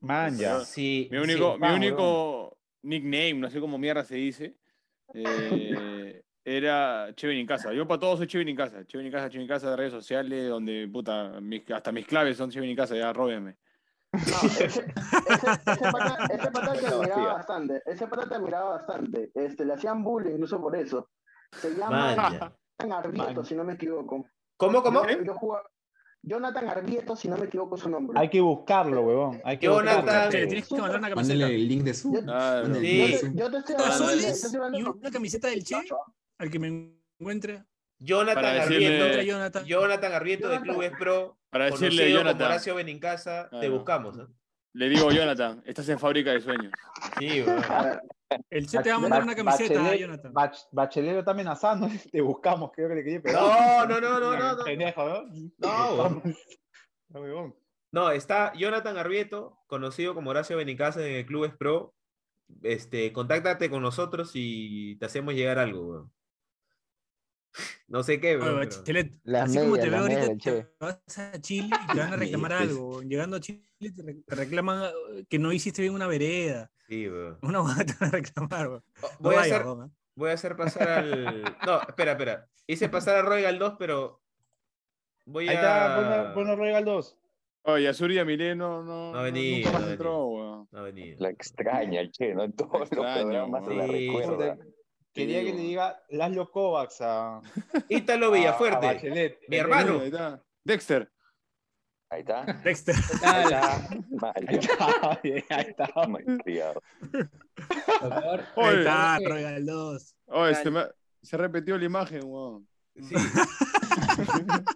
D: Man, ya.
C: Sí.
E: Mi único,
C: sí.
E: mi único nickname, no sé cómo mierda se dice, eh, era Cheven en casa. Yo para todos soy Cheven en casa. Cheven en casa, Cheven en casa de redes sociales, donde puta, mis- hasta mis claves son Cheven en casa, ya róbenme.
M: No, ese, ese, ese pata, ese pata te
K: La
M: admiraba
K: vacía.
M: bastante. Ese pata te admiraba bastante. Este, le hacían bullying incluso por eso. Se llama
C: Maña.
M: Jonathan Arbieto, si no me equivoco.
C: ¿Cómo, cómo?
M: Yo, yo jugaba- Jonathan Arbieto, si no me equivoco su nombre.
D: Hay que buscarlo, huevón. Hay que
C: Jonathan.
D: buscarlo.
F: Tienes que mandar una
L: Mándale
F: camiseta.
L: el link de su.
M: Yo-
L: mándale
C: Sí.
M: Yo, te- yo te estoy
F: soles
M: te estoy
F: y una camiseta del Che,
M: 2018.
F: Al que me encuentre.
C: Jonathan
E: Para decirle-
F: Jonathan.
C: Jonathan Arrieto de
M: Jonathan.
C: Clubes Pro.
E: Para decirle,
C: conocido como
E: Jonathan.
C: Horacio Benincasa, te
E: Claro.
C: buscamos. ¿no?
E: Le digo, Jonathan, estás en fábrica de sueños.
C: Sí,
F: El Che te va a mandar una camiseta,
D: Bachelet-
F: Jonathan.
D: Bach- Bachelet lo está amenazando. Te buscamos, creo que le quería pegar.
C: No, no, no, no, no, no.
D: Pendejo, ¿no?
C: No.
D: No,
C: está Jonathan Arrieto, conocido como Horacio Benincasa en el Clubes Pro. Este, contáctate con nosotros y te hacemos llegar algo, weón. No sé qué,
F: Oye,
C: weón. pero-
F: Bachelet,
J: Las
F: así como
J: medias,
F: te veo ahorita,
J: medias,
F: te vas a Chile y te van a reclamar algo. Llegando a Chile te re- te reclaman que no hiciste bien una vereda.
C: Sí, weón.
F: Una huevada te van a reclamar, weón. No
C: Voy a hacer,
F: ¿eh?
C: voy a hacer pasar al. No, espera, espera. Hice pasar a Roy Galdós, pero. Voy
D: Ahí
C: a.
D: está, ponlo, Royal 2.
E: Oye, Azuri y Amilé no, no,
C: No venido,
E: nunca más
C: no ha
E: entró, weón.
C: No ha venido.
K: La extraña, che, ¿no? En todos los programas se la.
C: Sí,
K: recuerda.
D: Quería que le diga Laszlo Kovacs a,
C: Ítalo
D: a- a
C: Villafuerte.
D: Bachelet.
C: Mi hermano.
E: Ahí está. Dexter.
K: Ahí está.
F: Dexter.
D: Ahí está. Ahí está. bien, ahí está.
F: Ahí está, Royal 2.
E: oye, se, me- se repetió la imagen, weón.
C: Sí.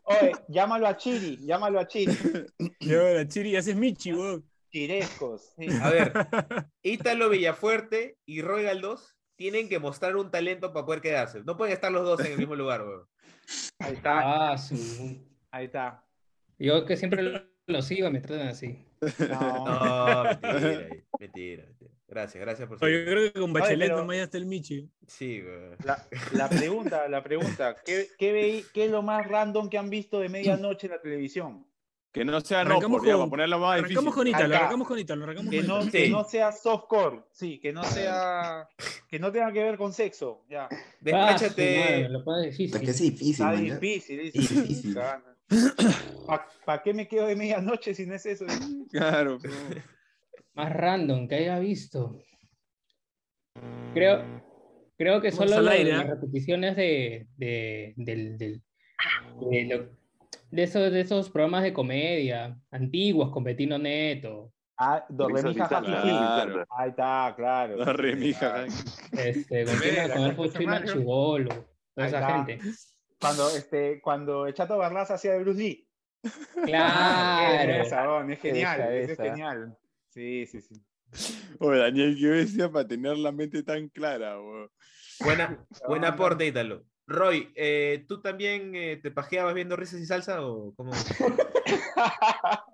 D: Oye, llámalo a Chiri, llámalo a Chiri.
F: Yo, la Chiri, haces Michi, weón.
D: Chirescos. sí.
C: A ver, Ítalo Villafuerte y Roy Galdós tienen que mostrar un talento para poder quedarse. No pueden estar los dos en el mismo lugar, weón.
D: Ahí está.
N: Ah, su-
D: Ahí está.
N: Yo que siempre lo- los sigo, me tratan así.
D: No.
C: No, mentira, mentira, mentira. Gracias, gracias por
F: Oye, yo creo que con Bachelet
D: pero-
F: nomás ya está el Michi.
C: Sí, weón.
D: La, la pregunta, la pregunta, ¿qué, qué, veí- ¿qué es lo más random que han visto de medianoche en la televisión?
E: Que no sea no,
F: Arrancamos con-
E: para ponerlo más difícil.
F: Arrancamos con Ítalo,
D: Acá.
F: arrancamos con Ítalo, arrancamos
D: Que
F: con
D: no,
F: Ítalo.
D: que no sea softcore, sí, que no sea, que no tenga que ver con sexo, ya.
N: Ah,
C: Despáchate.
N: lo pone
L: que
N: difícil.
L: es difícil,
D: Está difícil,
L: Es difícil.
D: ¿Para qué me quedo de medianoche si no es eso?
E: Claro, pero-
N: Más random que haya visto. Creo, creo que
F: Vamos
N: solo lo- las
F: ¿eh?
N: repeticiones de, de, del, del- de, lo- de esos, de esos programas de comedia antiguos con Betino Neto,
D: Ah, Dorremija
K: Claro.
D: Ahí está, claro.
E: La remija.
N: este, con, el
F: Mario.
N: Chivolo, toda esa
D: está.
N: gente.
D: Cuando, este, cuando el Chato Barraza hacía de Bruce Lee.
N: Claro.
D: Es genial,
J: Esa,
D: es genial. Sí, sí, sí.
E: Oye, Daniel, qué bestia para tener la mente tan clara, weón.
C: Buena, buen aporte, Ítalo. Roy, eh, ¿tú también eh, te pajeabas viendo risas y salsa o cómo?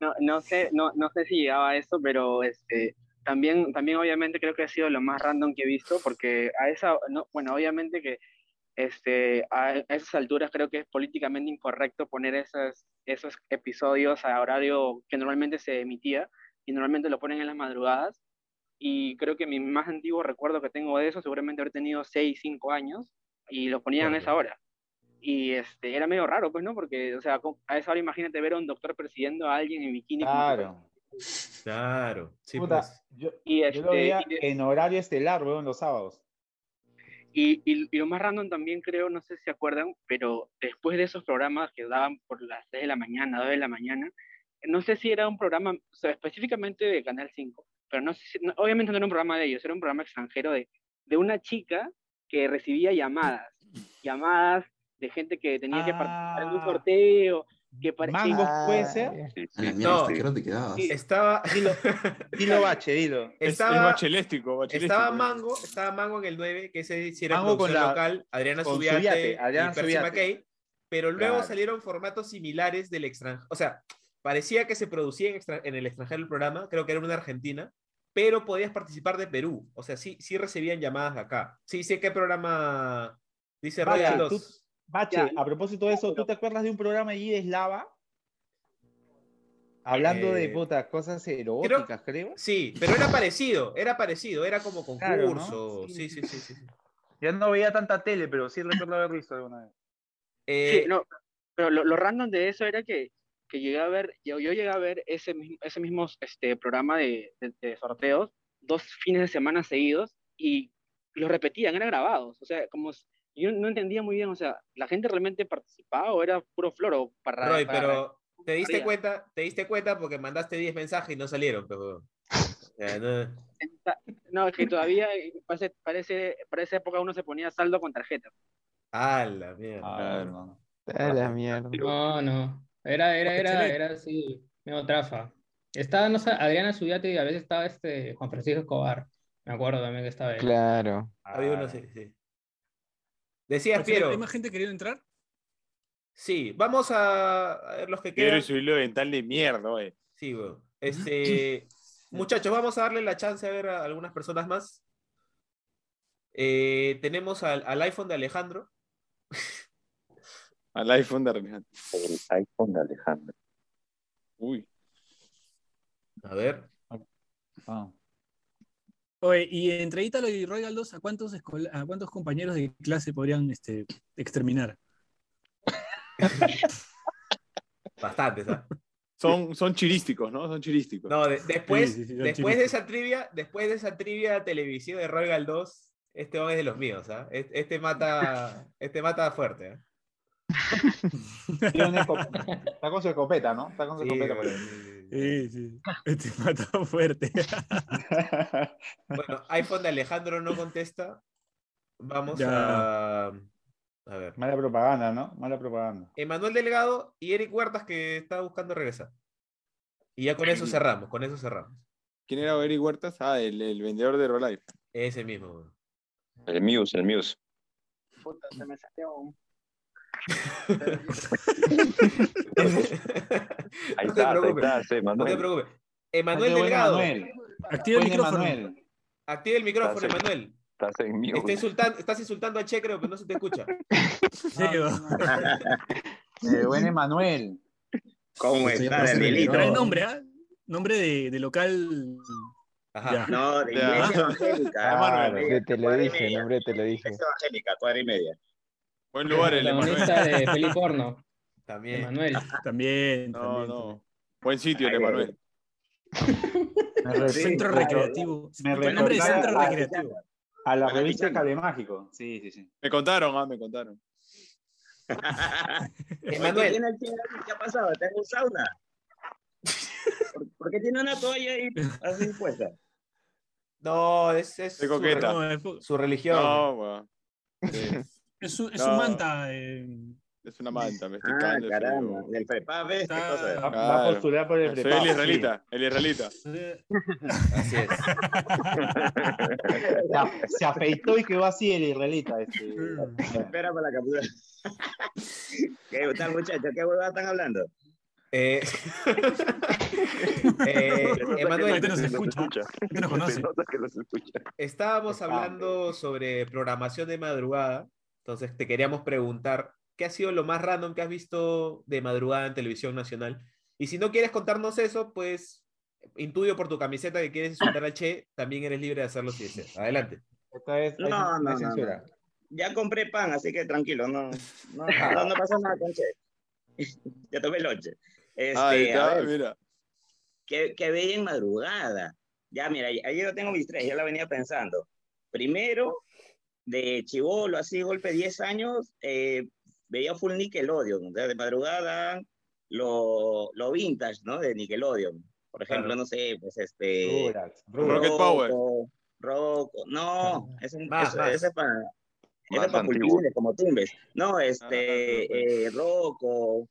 O: No, no sé, no, no sé si llegaba a eso, pero este, también, también obviamente creo que ha sido lo más random que he visto, porque a esa, no, bueno, obviamente que este, a, esas alturas creo que es políticamente incorrecto poner esas, esos episodios a horario que normalmente se emitía y normalmente lo ponen en las madrugadas. Y creo que mi más antiguo recuerdo que tengo de eso, seguramente haber tenido 6, 5 años, y lo ponían a esa hora. Y este, era medio raro, pues, ¿no? Porque, o sea, a esa hora imagínate ver a un doctor persiguiendo a alguien en bikini.
D: Claro.
C: Claro, sí,
D: Puta,
C: pues.
D: yo,
O: Y
D: yo
O: este,
D: lo veía
O: y-
D: en horario estelar, weón, los sábados.
O: Y, y, y lo más random también creo, no sé si se acuerdan, pero después de esos programas que daban por las 6 de la mañana, 2 de la mañana, no sé si era un programa, o sea, específicamente de Canal 5, pero no sé si, no- obviamente no era un programa de ellos, era un programa extranjero de, de una chica que recibía llamadas, llamadas de gente que tenía que participar en un
D: Ah.
O: sorteo, que pare-
D: Mangos
O: que-
D: puede ser.
L: A la mierda,
C: No.
L: ¿hasta qué hora te quedabas?
O: Sí.
C: Estaba,
D: Dilo, dilo bache, dilo.
E: Es, es
C: estaba,
E: bacheléstico, bacheléstico.
C: estaba Mango, estaba Mango en el 9, que ese sí era
D: Mango con la-
C: local, Adriana Subiate,
D: Subiate, Adriana
C: y
D: Subiate.
C: McKay, pero luego
D: Claro.
C: salieron formatos similares del extranjero. O sea, parecía que se producía en, extra- en el extranjero el programa, creo que era una Argentina, pero podías participar de Perú. O sea, sí, sí recibían llamadas de acá. Sí, sé qué programa dice
D: Bache, tú-
C: 2.
D: Bache,
O: Ya.
D: a propósito de eso, ¿tú te acuerdas de un programa allí de Eslava? Hablando de
C: Eh,
D: puta, cosas eróticas, creo.
C: Sí, pero era parecido, era parecido, era como
D: Claro, ¿no?
C: concurso.
D: Sí,
C: Sí, sí, sí, sí. sí.
D: Ya no veía tanta tele, pero sí recuerdo haber visto alguna vez.
C: Eh,
O: Sí, no, pero lo, lo random de eso era que, que llegué a ver, yo, yo llegué a ver ese mismo, ese mismo este, programa de, de- de sorteos dos fines de semana seguidos y los repetían, eran grabados, o sea, como yo no entendía muy bien, o sea, ¿la gente realmente participaba o era puro flor o para...
C: Roy,
O: para-
C: pero te diste cuenta, te diste cuenta porque mandaste 10 mensajes y no salieron, pero. No-
O: No, es que todavía eh, parece, parece, para esa época uno se ponía saldo con tarjeta.
C: Ah, la mierda.
E: Claro.
J: A la mierda.
N: No, no. Era, era, era, era así, medio trafa. Estaba, no sé, Adriana Subiate y a veces estaba este Juan Francisco Escobar. Me acuerdo también que estaba él.
J: Claro.
C: Había uno, sí, sí. Decías, Piero.
F: ¿Hay más gente queriendo entrar?
C: Sí, vamos a, a ver los que
E: Piero
C: quedan.
E: y su hilo dental de mierda, güey.
C: Sí, weón. Este, muchachos, vamos a darle la chance a ver a algunas personas más. Eh, tenemos al, al iPhone de Alejandro.
E: Al iPhone de Alejandro.
K: El iPhone de Alejandro.
E: Uy.
C: A ver.
D: Ah.
F: Oye, y entre Ítalo y Roy Galdós, ¿a cuántos, a cuántos compañeros de clase podrían este, exterminar?
C: Bastantes, ¿ah?
E: Son, son chirísticos, ¿no? Son chirísticos.
C: No, de- después,
F: Sí, sí, sí, son
C: después de esa trivia, después de esa trivia televisiva de Roy 2, este hombre es de los míos, ¿ah? Es- Este mata, este mata fuerte, ¿ah?
D: Tiene una escop- Está con su escopeta, ¿no? Está con su
C: Sí,
D: escopeta.
C: sí, sí.
F: Este mata fuerte.
C: Bueno, iPhone de Alejandro no contesta. Vamos
F: Ya.
C: a. A ver.
D: Mala propaganda, ¿no? Mala propaganda.
C: Emanuel Delgado y Eric Huertas que está buscando regresar. Y ya con eso cerramos, con eso cerramos.
E: ¿Quién era Eric Huertas? Ah, el, el vendedor de Herbalife.
C: Ese mismo.
K: El Muse, el Muse.
O: Puta, se me salió un-
K: Ahí
C: no te
K: está, ahí
C: preocupes.
K: está, sí,
C: No te
K: Manuel.
C: preocupes. Emanuel Delgado.
F: Activa el micrófono.
D: Emanuel.
C: Activa el micrófono,
K: Estás en-
C: Emanuel.
K: Estás en mute.
C: Está insultando, estás insultando a Che, creo, pero no se te escucha.
F: Sí.
D: Eh, buen Emanuel.
P: ¿Cómo
J: Estoy
P: está,
J: aprendiendo,
P: Danielito?
F: Trae nombre, ¿ah? Nombre de, de local.
C: Ajá.
F: Ya.
P: No, de
E: Ya.
P: iglesia evangélica.
D: Claro,
P: media,
J: Te, te lo dije, nombre, te lo dije.
P: Iglesia evangélica, cuadra y media.
E: Buen lugar el Emanuel.
N: Protagonista de Felipe Porno,
C: También.
N: Emanuel.
F: También.
E: No,
F: también,
E: no. Buen sitio el Emanuel.
F: Centro recreativo.
D: Me
F: El nombre de centro
D: a-
F: recreativo.
D: A la revista
P: pichanga.
D: Cable Mágico. Sí, sí, sí.
E: Me contaron, ah, me contaron.
C: Emanuel.
P: ¿Qué, tiene el chino? ¿Qué ha pasado? ¿Está en un sauna? ¿Por, por qué tiene una toalla ahí así puesta?
C: No, es, es su,
E: coqueta.
F: No, es,
C: su religión.
E: No, weón. Sí,
F: es es
E: No.
F: su manta. eh,
E: es una manta, me estoy
P: Ah, caramba. Del FREPAP, ¿ves? ¿Qué
F: Está-
P: cosa es?
D: Va, va a
E: Claro.
D: postular por el
E: Soy
D: prepago.
E: el israelita, el israelita.
C: Así es.
D: Se, se afeitó y quedó así el israelita. Este.
P: Espera para la captura. ¿Qué tal, muchachos? ¿Qué huevada están hablando?
C: Eh, eh, Emanuel,
F: nos escucha.
C: Estábamos
D: Está.
C: hablando sobre programación de madrugada. Entonces te queríamos preguntar, ¿qué ha sido lo más random que has visto de madrugada en televisión nacional? Y si no quieres contarnos eso, pues intuyo por tu camiseta que quieres insultar a Che, también eres libre de hacerlo si deseas. Adelante.
D: Esta hay-
P: No, no, no,
D: censura.
P: Ya compré pan, así que tranquilo, no, no, no, no pasa nada con Che. ya tomé lonche. Este,
E: Ahí está,
P: ver,
E: mira.
P: que, que veía en madrugada. Ya, mira, ayer yo tengo mis tres, yo la venía pensando. Primero, de chivolo, así, golpe 10 años, eh, veía full Nickelodeon. O sea, de madrugada, lo, lo vintage, ¿no? De Nickelodeon. Por ejemplo,
C: Claro.
P: no sé, pues este.
E: Rocket Power.
P: Rocco, Rocco, no, ese,
C: Más,
P: ese-
C: más.
P: ese es para. Ese es para como tumbes. No, este, eh, Rocco.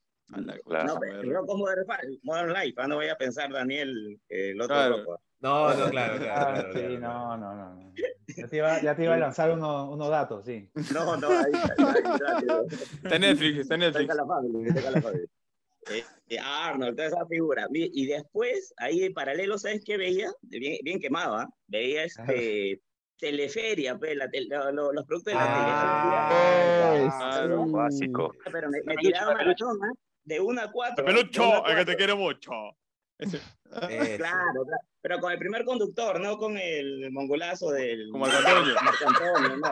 K: Claro.
P: No, pero Rocco Modern, Life, ah, no vaya a pensar, Daniel, el otro
E: Claro.
P: Rocco.
C: No, no, claro, claro,
D: Ah,
C: claro.
D: sí,
C: claro,
D: no, no, no. no. Ya te iba, ya te iba a lanzar unos, unos datos, sí.
P: No, no, ahí está, ahí está,
E: Netflix, está Netflix.
P: Está la familia, está en la familia. Eh, eh, Arnold, toda esa figura. Y después, ahí en paralelo, ¿sabes qué veía? Bien, bien quemado, ¿ah? Veía este. Teleferia, pues, la tel- lo- lo- los productos de la teleferia.
K: Claro, básico.
P: Pero me, me tiraba maratón, ¿ah? De una a cuatro. ¿ah?
E: Pelucho,
P: De
E: el que te quiero mucho.
P: Claro, claro. Pero con el primer conductor, no con el mongolazo del.
E: Como Marco Antonio.
P: Marco Antonio, no.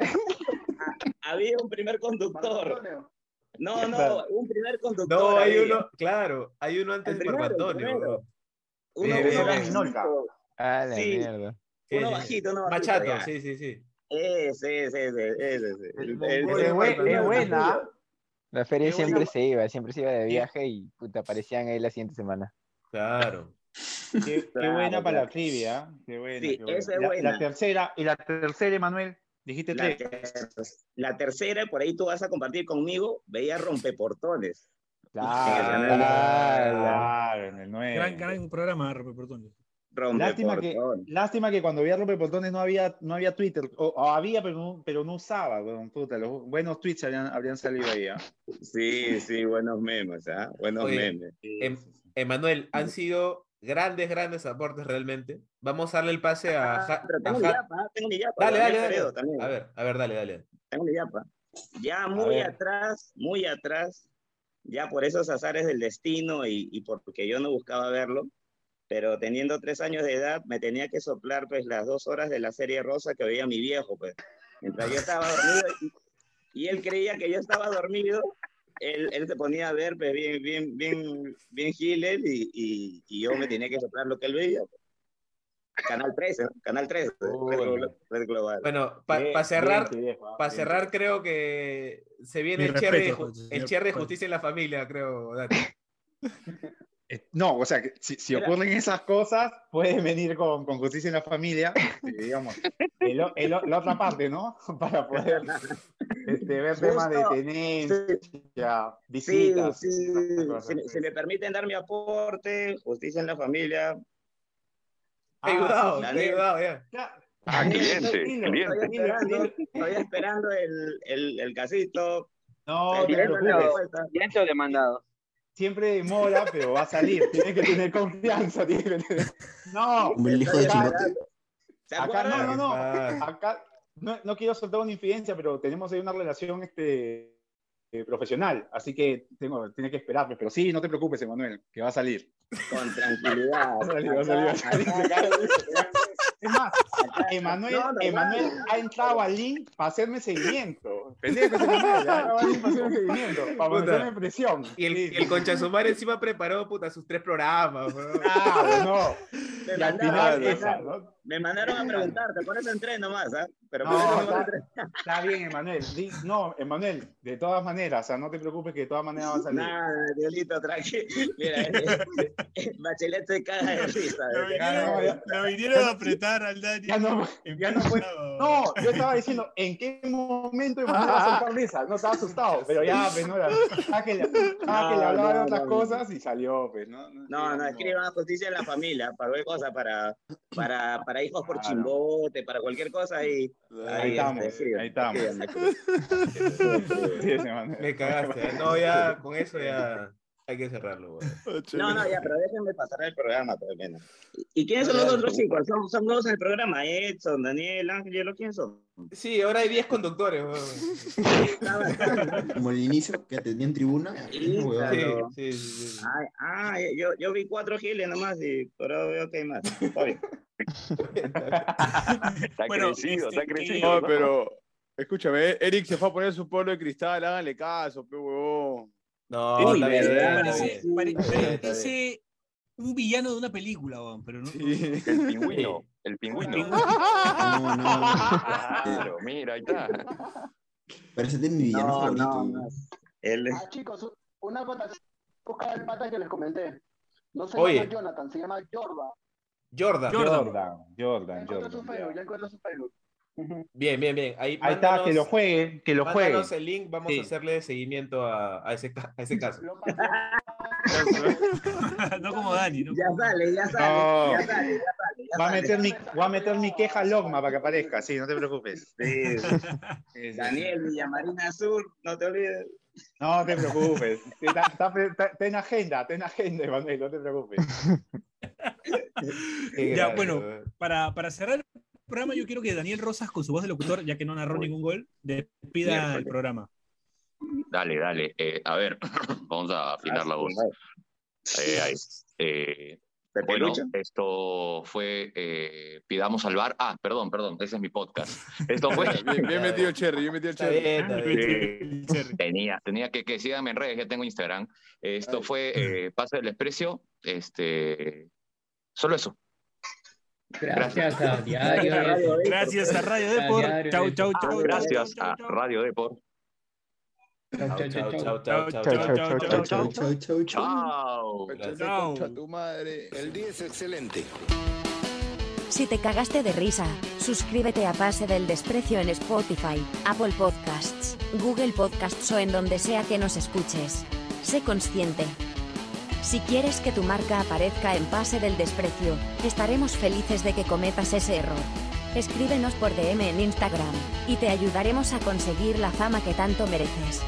P: Había un primer conductor. No, no, un primer conductor.
C: No, hay
P: había.
C: uno, claro, hay uno antes
P: El
C: de Marco
P: el
C: Antonio.
P: Uno,
C: Eh,
P: bajito,
D: Minolta.
J: La
P: Sí.
J: mierda.
C: Sí,
P: uno
C: sí, sí.
P: bajito, uno bajito.
C: Machato,
P: ya.
C: sí, sí, sí.
P: Ese, ese, ese, ese, ese. El- el- el-
D: Es, buena.
J: La feria siempre se iba, siempre se iba de viaje y puta, aparecían ahí la siguiente semana.
C: Claro.
D: Qué, qué
P: Claro,
D: buena para la trivia. Qué buena,
P: Sí,
D: qué buena.
P: esa es
D: La-
P: buena.
D: La, tercera, y la tercera, Emanuel, dijiste
P: La,
D: tres.
P: ter- la tercera, por ahí tú vas a compartir conmigo, veía rompeportones.
D: Claro,
P: Claro.
D: claro, en el 9.
F: Gran, gran programa, Rompe Portones.
D: Lástima que, lástima que cuando había rompeportones no había, no había Twitter, o, o había, pero no, pero no usaba, weón, puta, los buenos tweets habrían, habrían salido ahí. ¿ah?
P: Sí, sí, buenos memes, ¿ah? Buenos
C: Oye,
P: memes.
C: Em- Emanuel, han sido grandes, grandes aportes realmente. Vamos a darle el pase a.
P: Ah,
C: Ja-
P: pero
C: a
P: tengo mi
C: Ja-
P: yapa, tengo mi yapa.
C: Dale, dale, dale. A ver, a ver, dale, dale.
P: Tengo mi yapa. Ya muy atrás, muy atrás, ya por esos azares del destino y, y porque yo no buscaba verlo, pero teniendo tres años de edad me tenía que soplar pues las dos horas de la serie rosa que veía mi viejo, pues. Mientras yo estaba dormido y, y él creía que yo estaba dormido, él, él se ponía a ver pues bien, bien, bien, bien Hitler y, y, y yo me tenía que soplar lo que él veía. pues. Canal 13, ¿no? Canal 13,
D: Uy.
P: Red Red Global.
C: Bueno, para
D: Bien,
C: cerrar,
D: ah,
C: para cerrar creo que se viene
F: Mi
C: el
F: respeto, señor
C: el cierre de justicia en la familia, creo, Dani.
D: Eh, No, o sea, que si, si ocurren esas cosas, puedes venir con, con justicia en la familia, este, digamos, el el la otra parte, ¿no? Para poder este, ver temas de tenencia,
P: Sí,
D: visitas.
P: sí, si, me- si me permiten dar mi aporte, justicia en la familia.
D: Ah,
C: ayudado, ayudado ya.
D: Ya,
K: Ah, cliente,
P: Estoy
K: cliente.
D: Dile,
P: esperando, estoy esperando el, el, el casito.
D: No te
P: Directo en la
D: preocupes,
P: respuesta.
O: Directo o demandado.
D: Siempre demora, pero va a salir. Tienes que tener confianza. tienes que tener- No,
L: Como el hijo de
P: Estoy
L: Chilote.
P: esperando. ¿Se
D: acá no, no, no. Acá no, no quiero soltar una infidencia, pero tenemos ahí una relación este, eh, profesional, así que tengo, tiene que esperarme. Pero sí, no te preocupes, Emanuel, que va a salir.
P: Con tranquilidad.
D: Va a salir, va a va a. Es más, Emanuel,
P: No, no,
D: Emanuel
P: no.
D: ha entrado al link para hacerme seguimiento. Pendejo ese Emanuel, ha entrado al link para hacerme seguimiento, para ponerme presión.
C: Y el,
D: Sí.
C: y el concha su madre encima preparó puta, sus tres programas.
D: Ah, no.
P: Me
D: Y al
P: mandaron, me
D: esa, ¿no?
P: me mandaron a preguntarte, por eso entré nomás, ¿ah? Pero
D: No, está, está bien, Emanuel. No, Emanuel, de todas maneras, o sea, no te preocupes que de todas maneras va a salir.
P: Nada, Diolito, tranquilo. Mira, Bachelet se caga de risa. Risa.
F: lo vinieron a apretar al Dani.
D: Ya no, ya no fue. No, yo estaba diciendo, ¿en qué momento Emanuel va a soltar risa? No estaba asustado, pero ya, pues, no era. Ah, que le, ah, que le
P: No,
D: hablaba de
P: no,
D: otras
P: no, no.
D: cosas y salió, pues, ¿no?
P: No, no, escriban justicia en la familia, para ver cosas, para, para, para hijos por
D: Claro.
P: chimbote, para cualquier cosa. Ahí,
D: Ahí estamos,
P: escriban,
D: ahí estamos. Sí, ese Emanuel.
C: Me cagaste. No, ya, con eso ya hay que cerrarlo. weón.
P: No, no, ya, pero déjenme pasar el programa, pues, bueno. ¿Y quiénes son los otros chicos? ¿Son, son nuevos en el programa? Edson, Daniel, Ángel, ¿quiénes son?
C: Sí, ahora hay 10 conductores.
L: Como el inicio que atendía en tribuna.
P: Sí.
C: Sí,
P: Claro.
C: sí, sí, sí.
P: Ay, ah, yo, yo vi cuatro giles nomás, y, pero veo que hay más. Está
F: Bueno,
K: crecido, está
F: este,
K: crecido.
E: No,
K: ¿no?
E: pero. Escúchame, Eric se fue a poner su polo de cristal, háganle caso, pe huevón.
C: No, bien,
P: ¿verdad?
F: Parece,
C: bien.
F: pare-
C: Está bien, está bien.
F: parece un villano de una película, weón, pero no.
E: Sí.
K: El pingüino. El pingüino.
L: No, no.
K: Claro, mira, ahí está.
L: Parece de mi villano
M: No,
L: favorito.
M: no, no.
P: Él
M: Ah, chicos, una votación. Busca el pata que les comenté. No se
C: Oye.
M: llama Jonathan, se llama Jordan.
C: Jordan.
D: Jordan,
M: Ya
D: Jordan,
M: encontré su
D: Jordan.
M: Facebook, ya encontré su Facebook.
C: Bien, bien, bien. Ahí,
D: Ahí está, que lo juegue, que lo juegue.
C: El link, vamos
D: Sí.
C: a hacerle seguimiento a, a ese, a ese caso.
F: no como Dani, ¿no?
P: Ya sale, ya sale,
D: No.
P: ya sale, ya sale. ya
D: Voy a meter mi, voy a meter mi queja Logma para que aparezca, sí, no te preocupes.
P: Sí. Daniel Villamarina Azul, no te olvides.
D: No te preocupes. Está, está- está- está en agenda, está en agenda, Emanuel, no te preocupes.
F: Ya, bueno, para, para cerrar programa, yo quiero que Daniel Rosas, con su voz de locutor, ya que no narró ningún gol, despida el programa.
K: Dale, dale. Eh, a ver, vamos a afinar la voz. Ahí, ahí. Eh, bueno, esto fue eh, Pidamos al bar. Ah, perdón, perdón, ese es mi podcast. Esto fue.
E: Bien, bien metido Cherry, bien metido
C: Está
E: Cherry.
C: bien, está bien.
K: Sí, tenía, tenía que, que síganme en redes, ya tengo Instagram. Esto fue eh, Pase del Desprecio. Este, solo eso.
N: Gracias a Diario Depor.
F: Gracias a Radio Depor.
N: Diario
F: Chau, chau, chau. chau,
K: Gracias
F: chau,
K: a
F: chau.
K: Radio Deport.
N: Chau, chau, chau, chau.
C: Chau, chau, chau,
F: Chau,
C: chau.
F: chau, chau,
L: Chau,
F: chau,
L: chau, chau, chau.
K: Chao.
F: Chao.
E: Concha tu madre.
G: El día es excelente.
B: Si te cagaste de risa, suscríbete a Pase del Desprecio en Spotify, Apple Podcasts, Google Podcasts o en donde sea que nos escuches. Sé consciente. Si quieres que tu marca aparezca en Pase del Desprecio, estaremos felices de que cometas ese error. Escríbenos por DM en Instagram, y te ayudaremos a conseguir la fama que tanto mereces.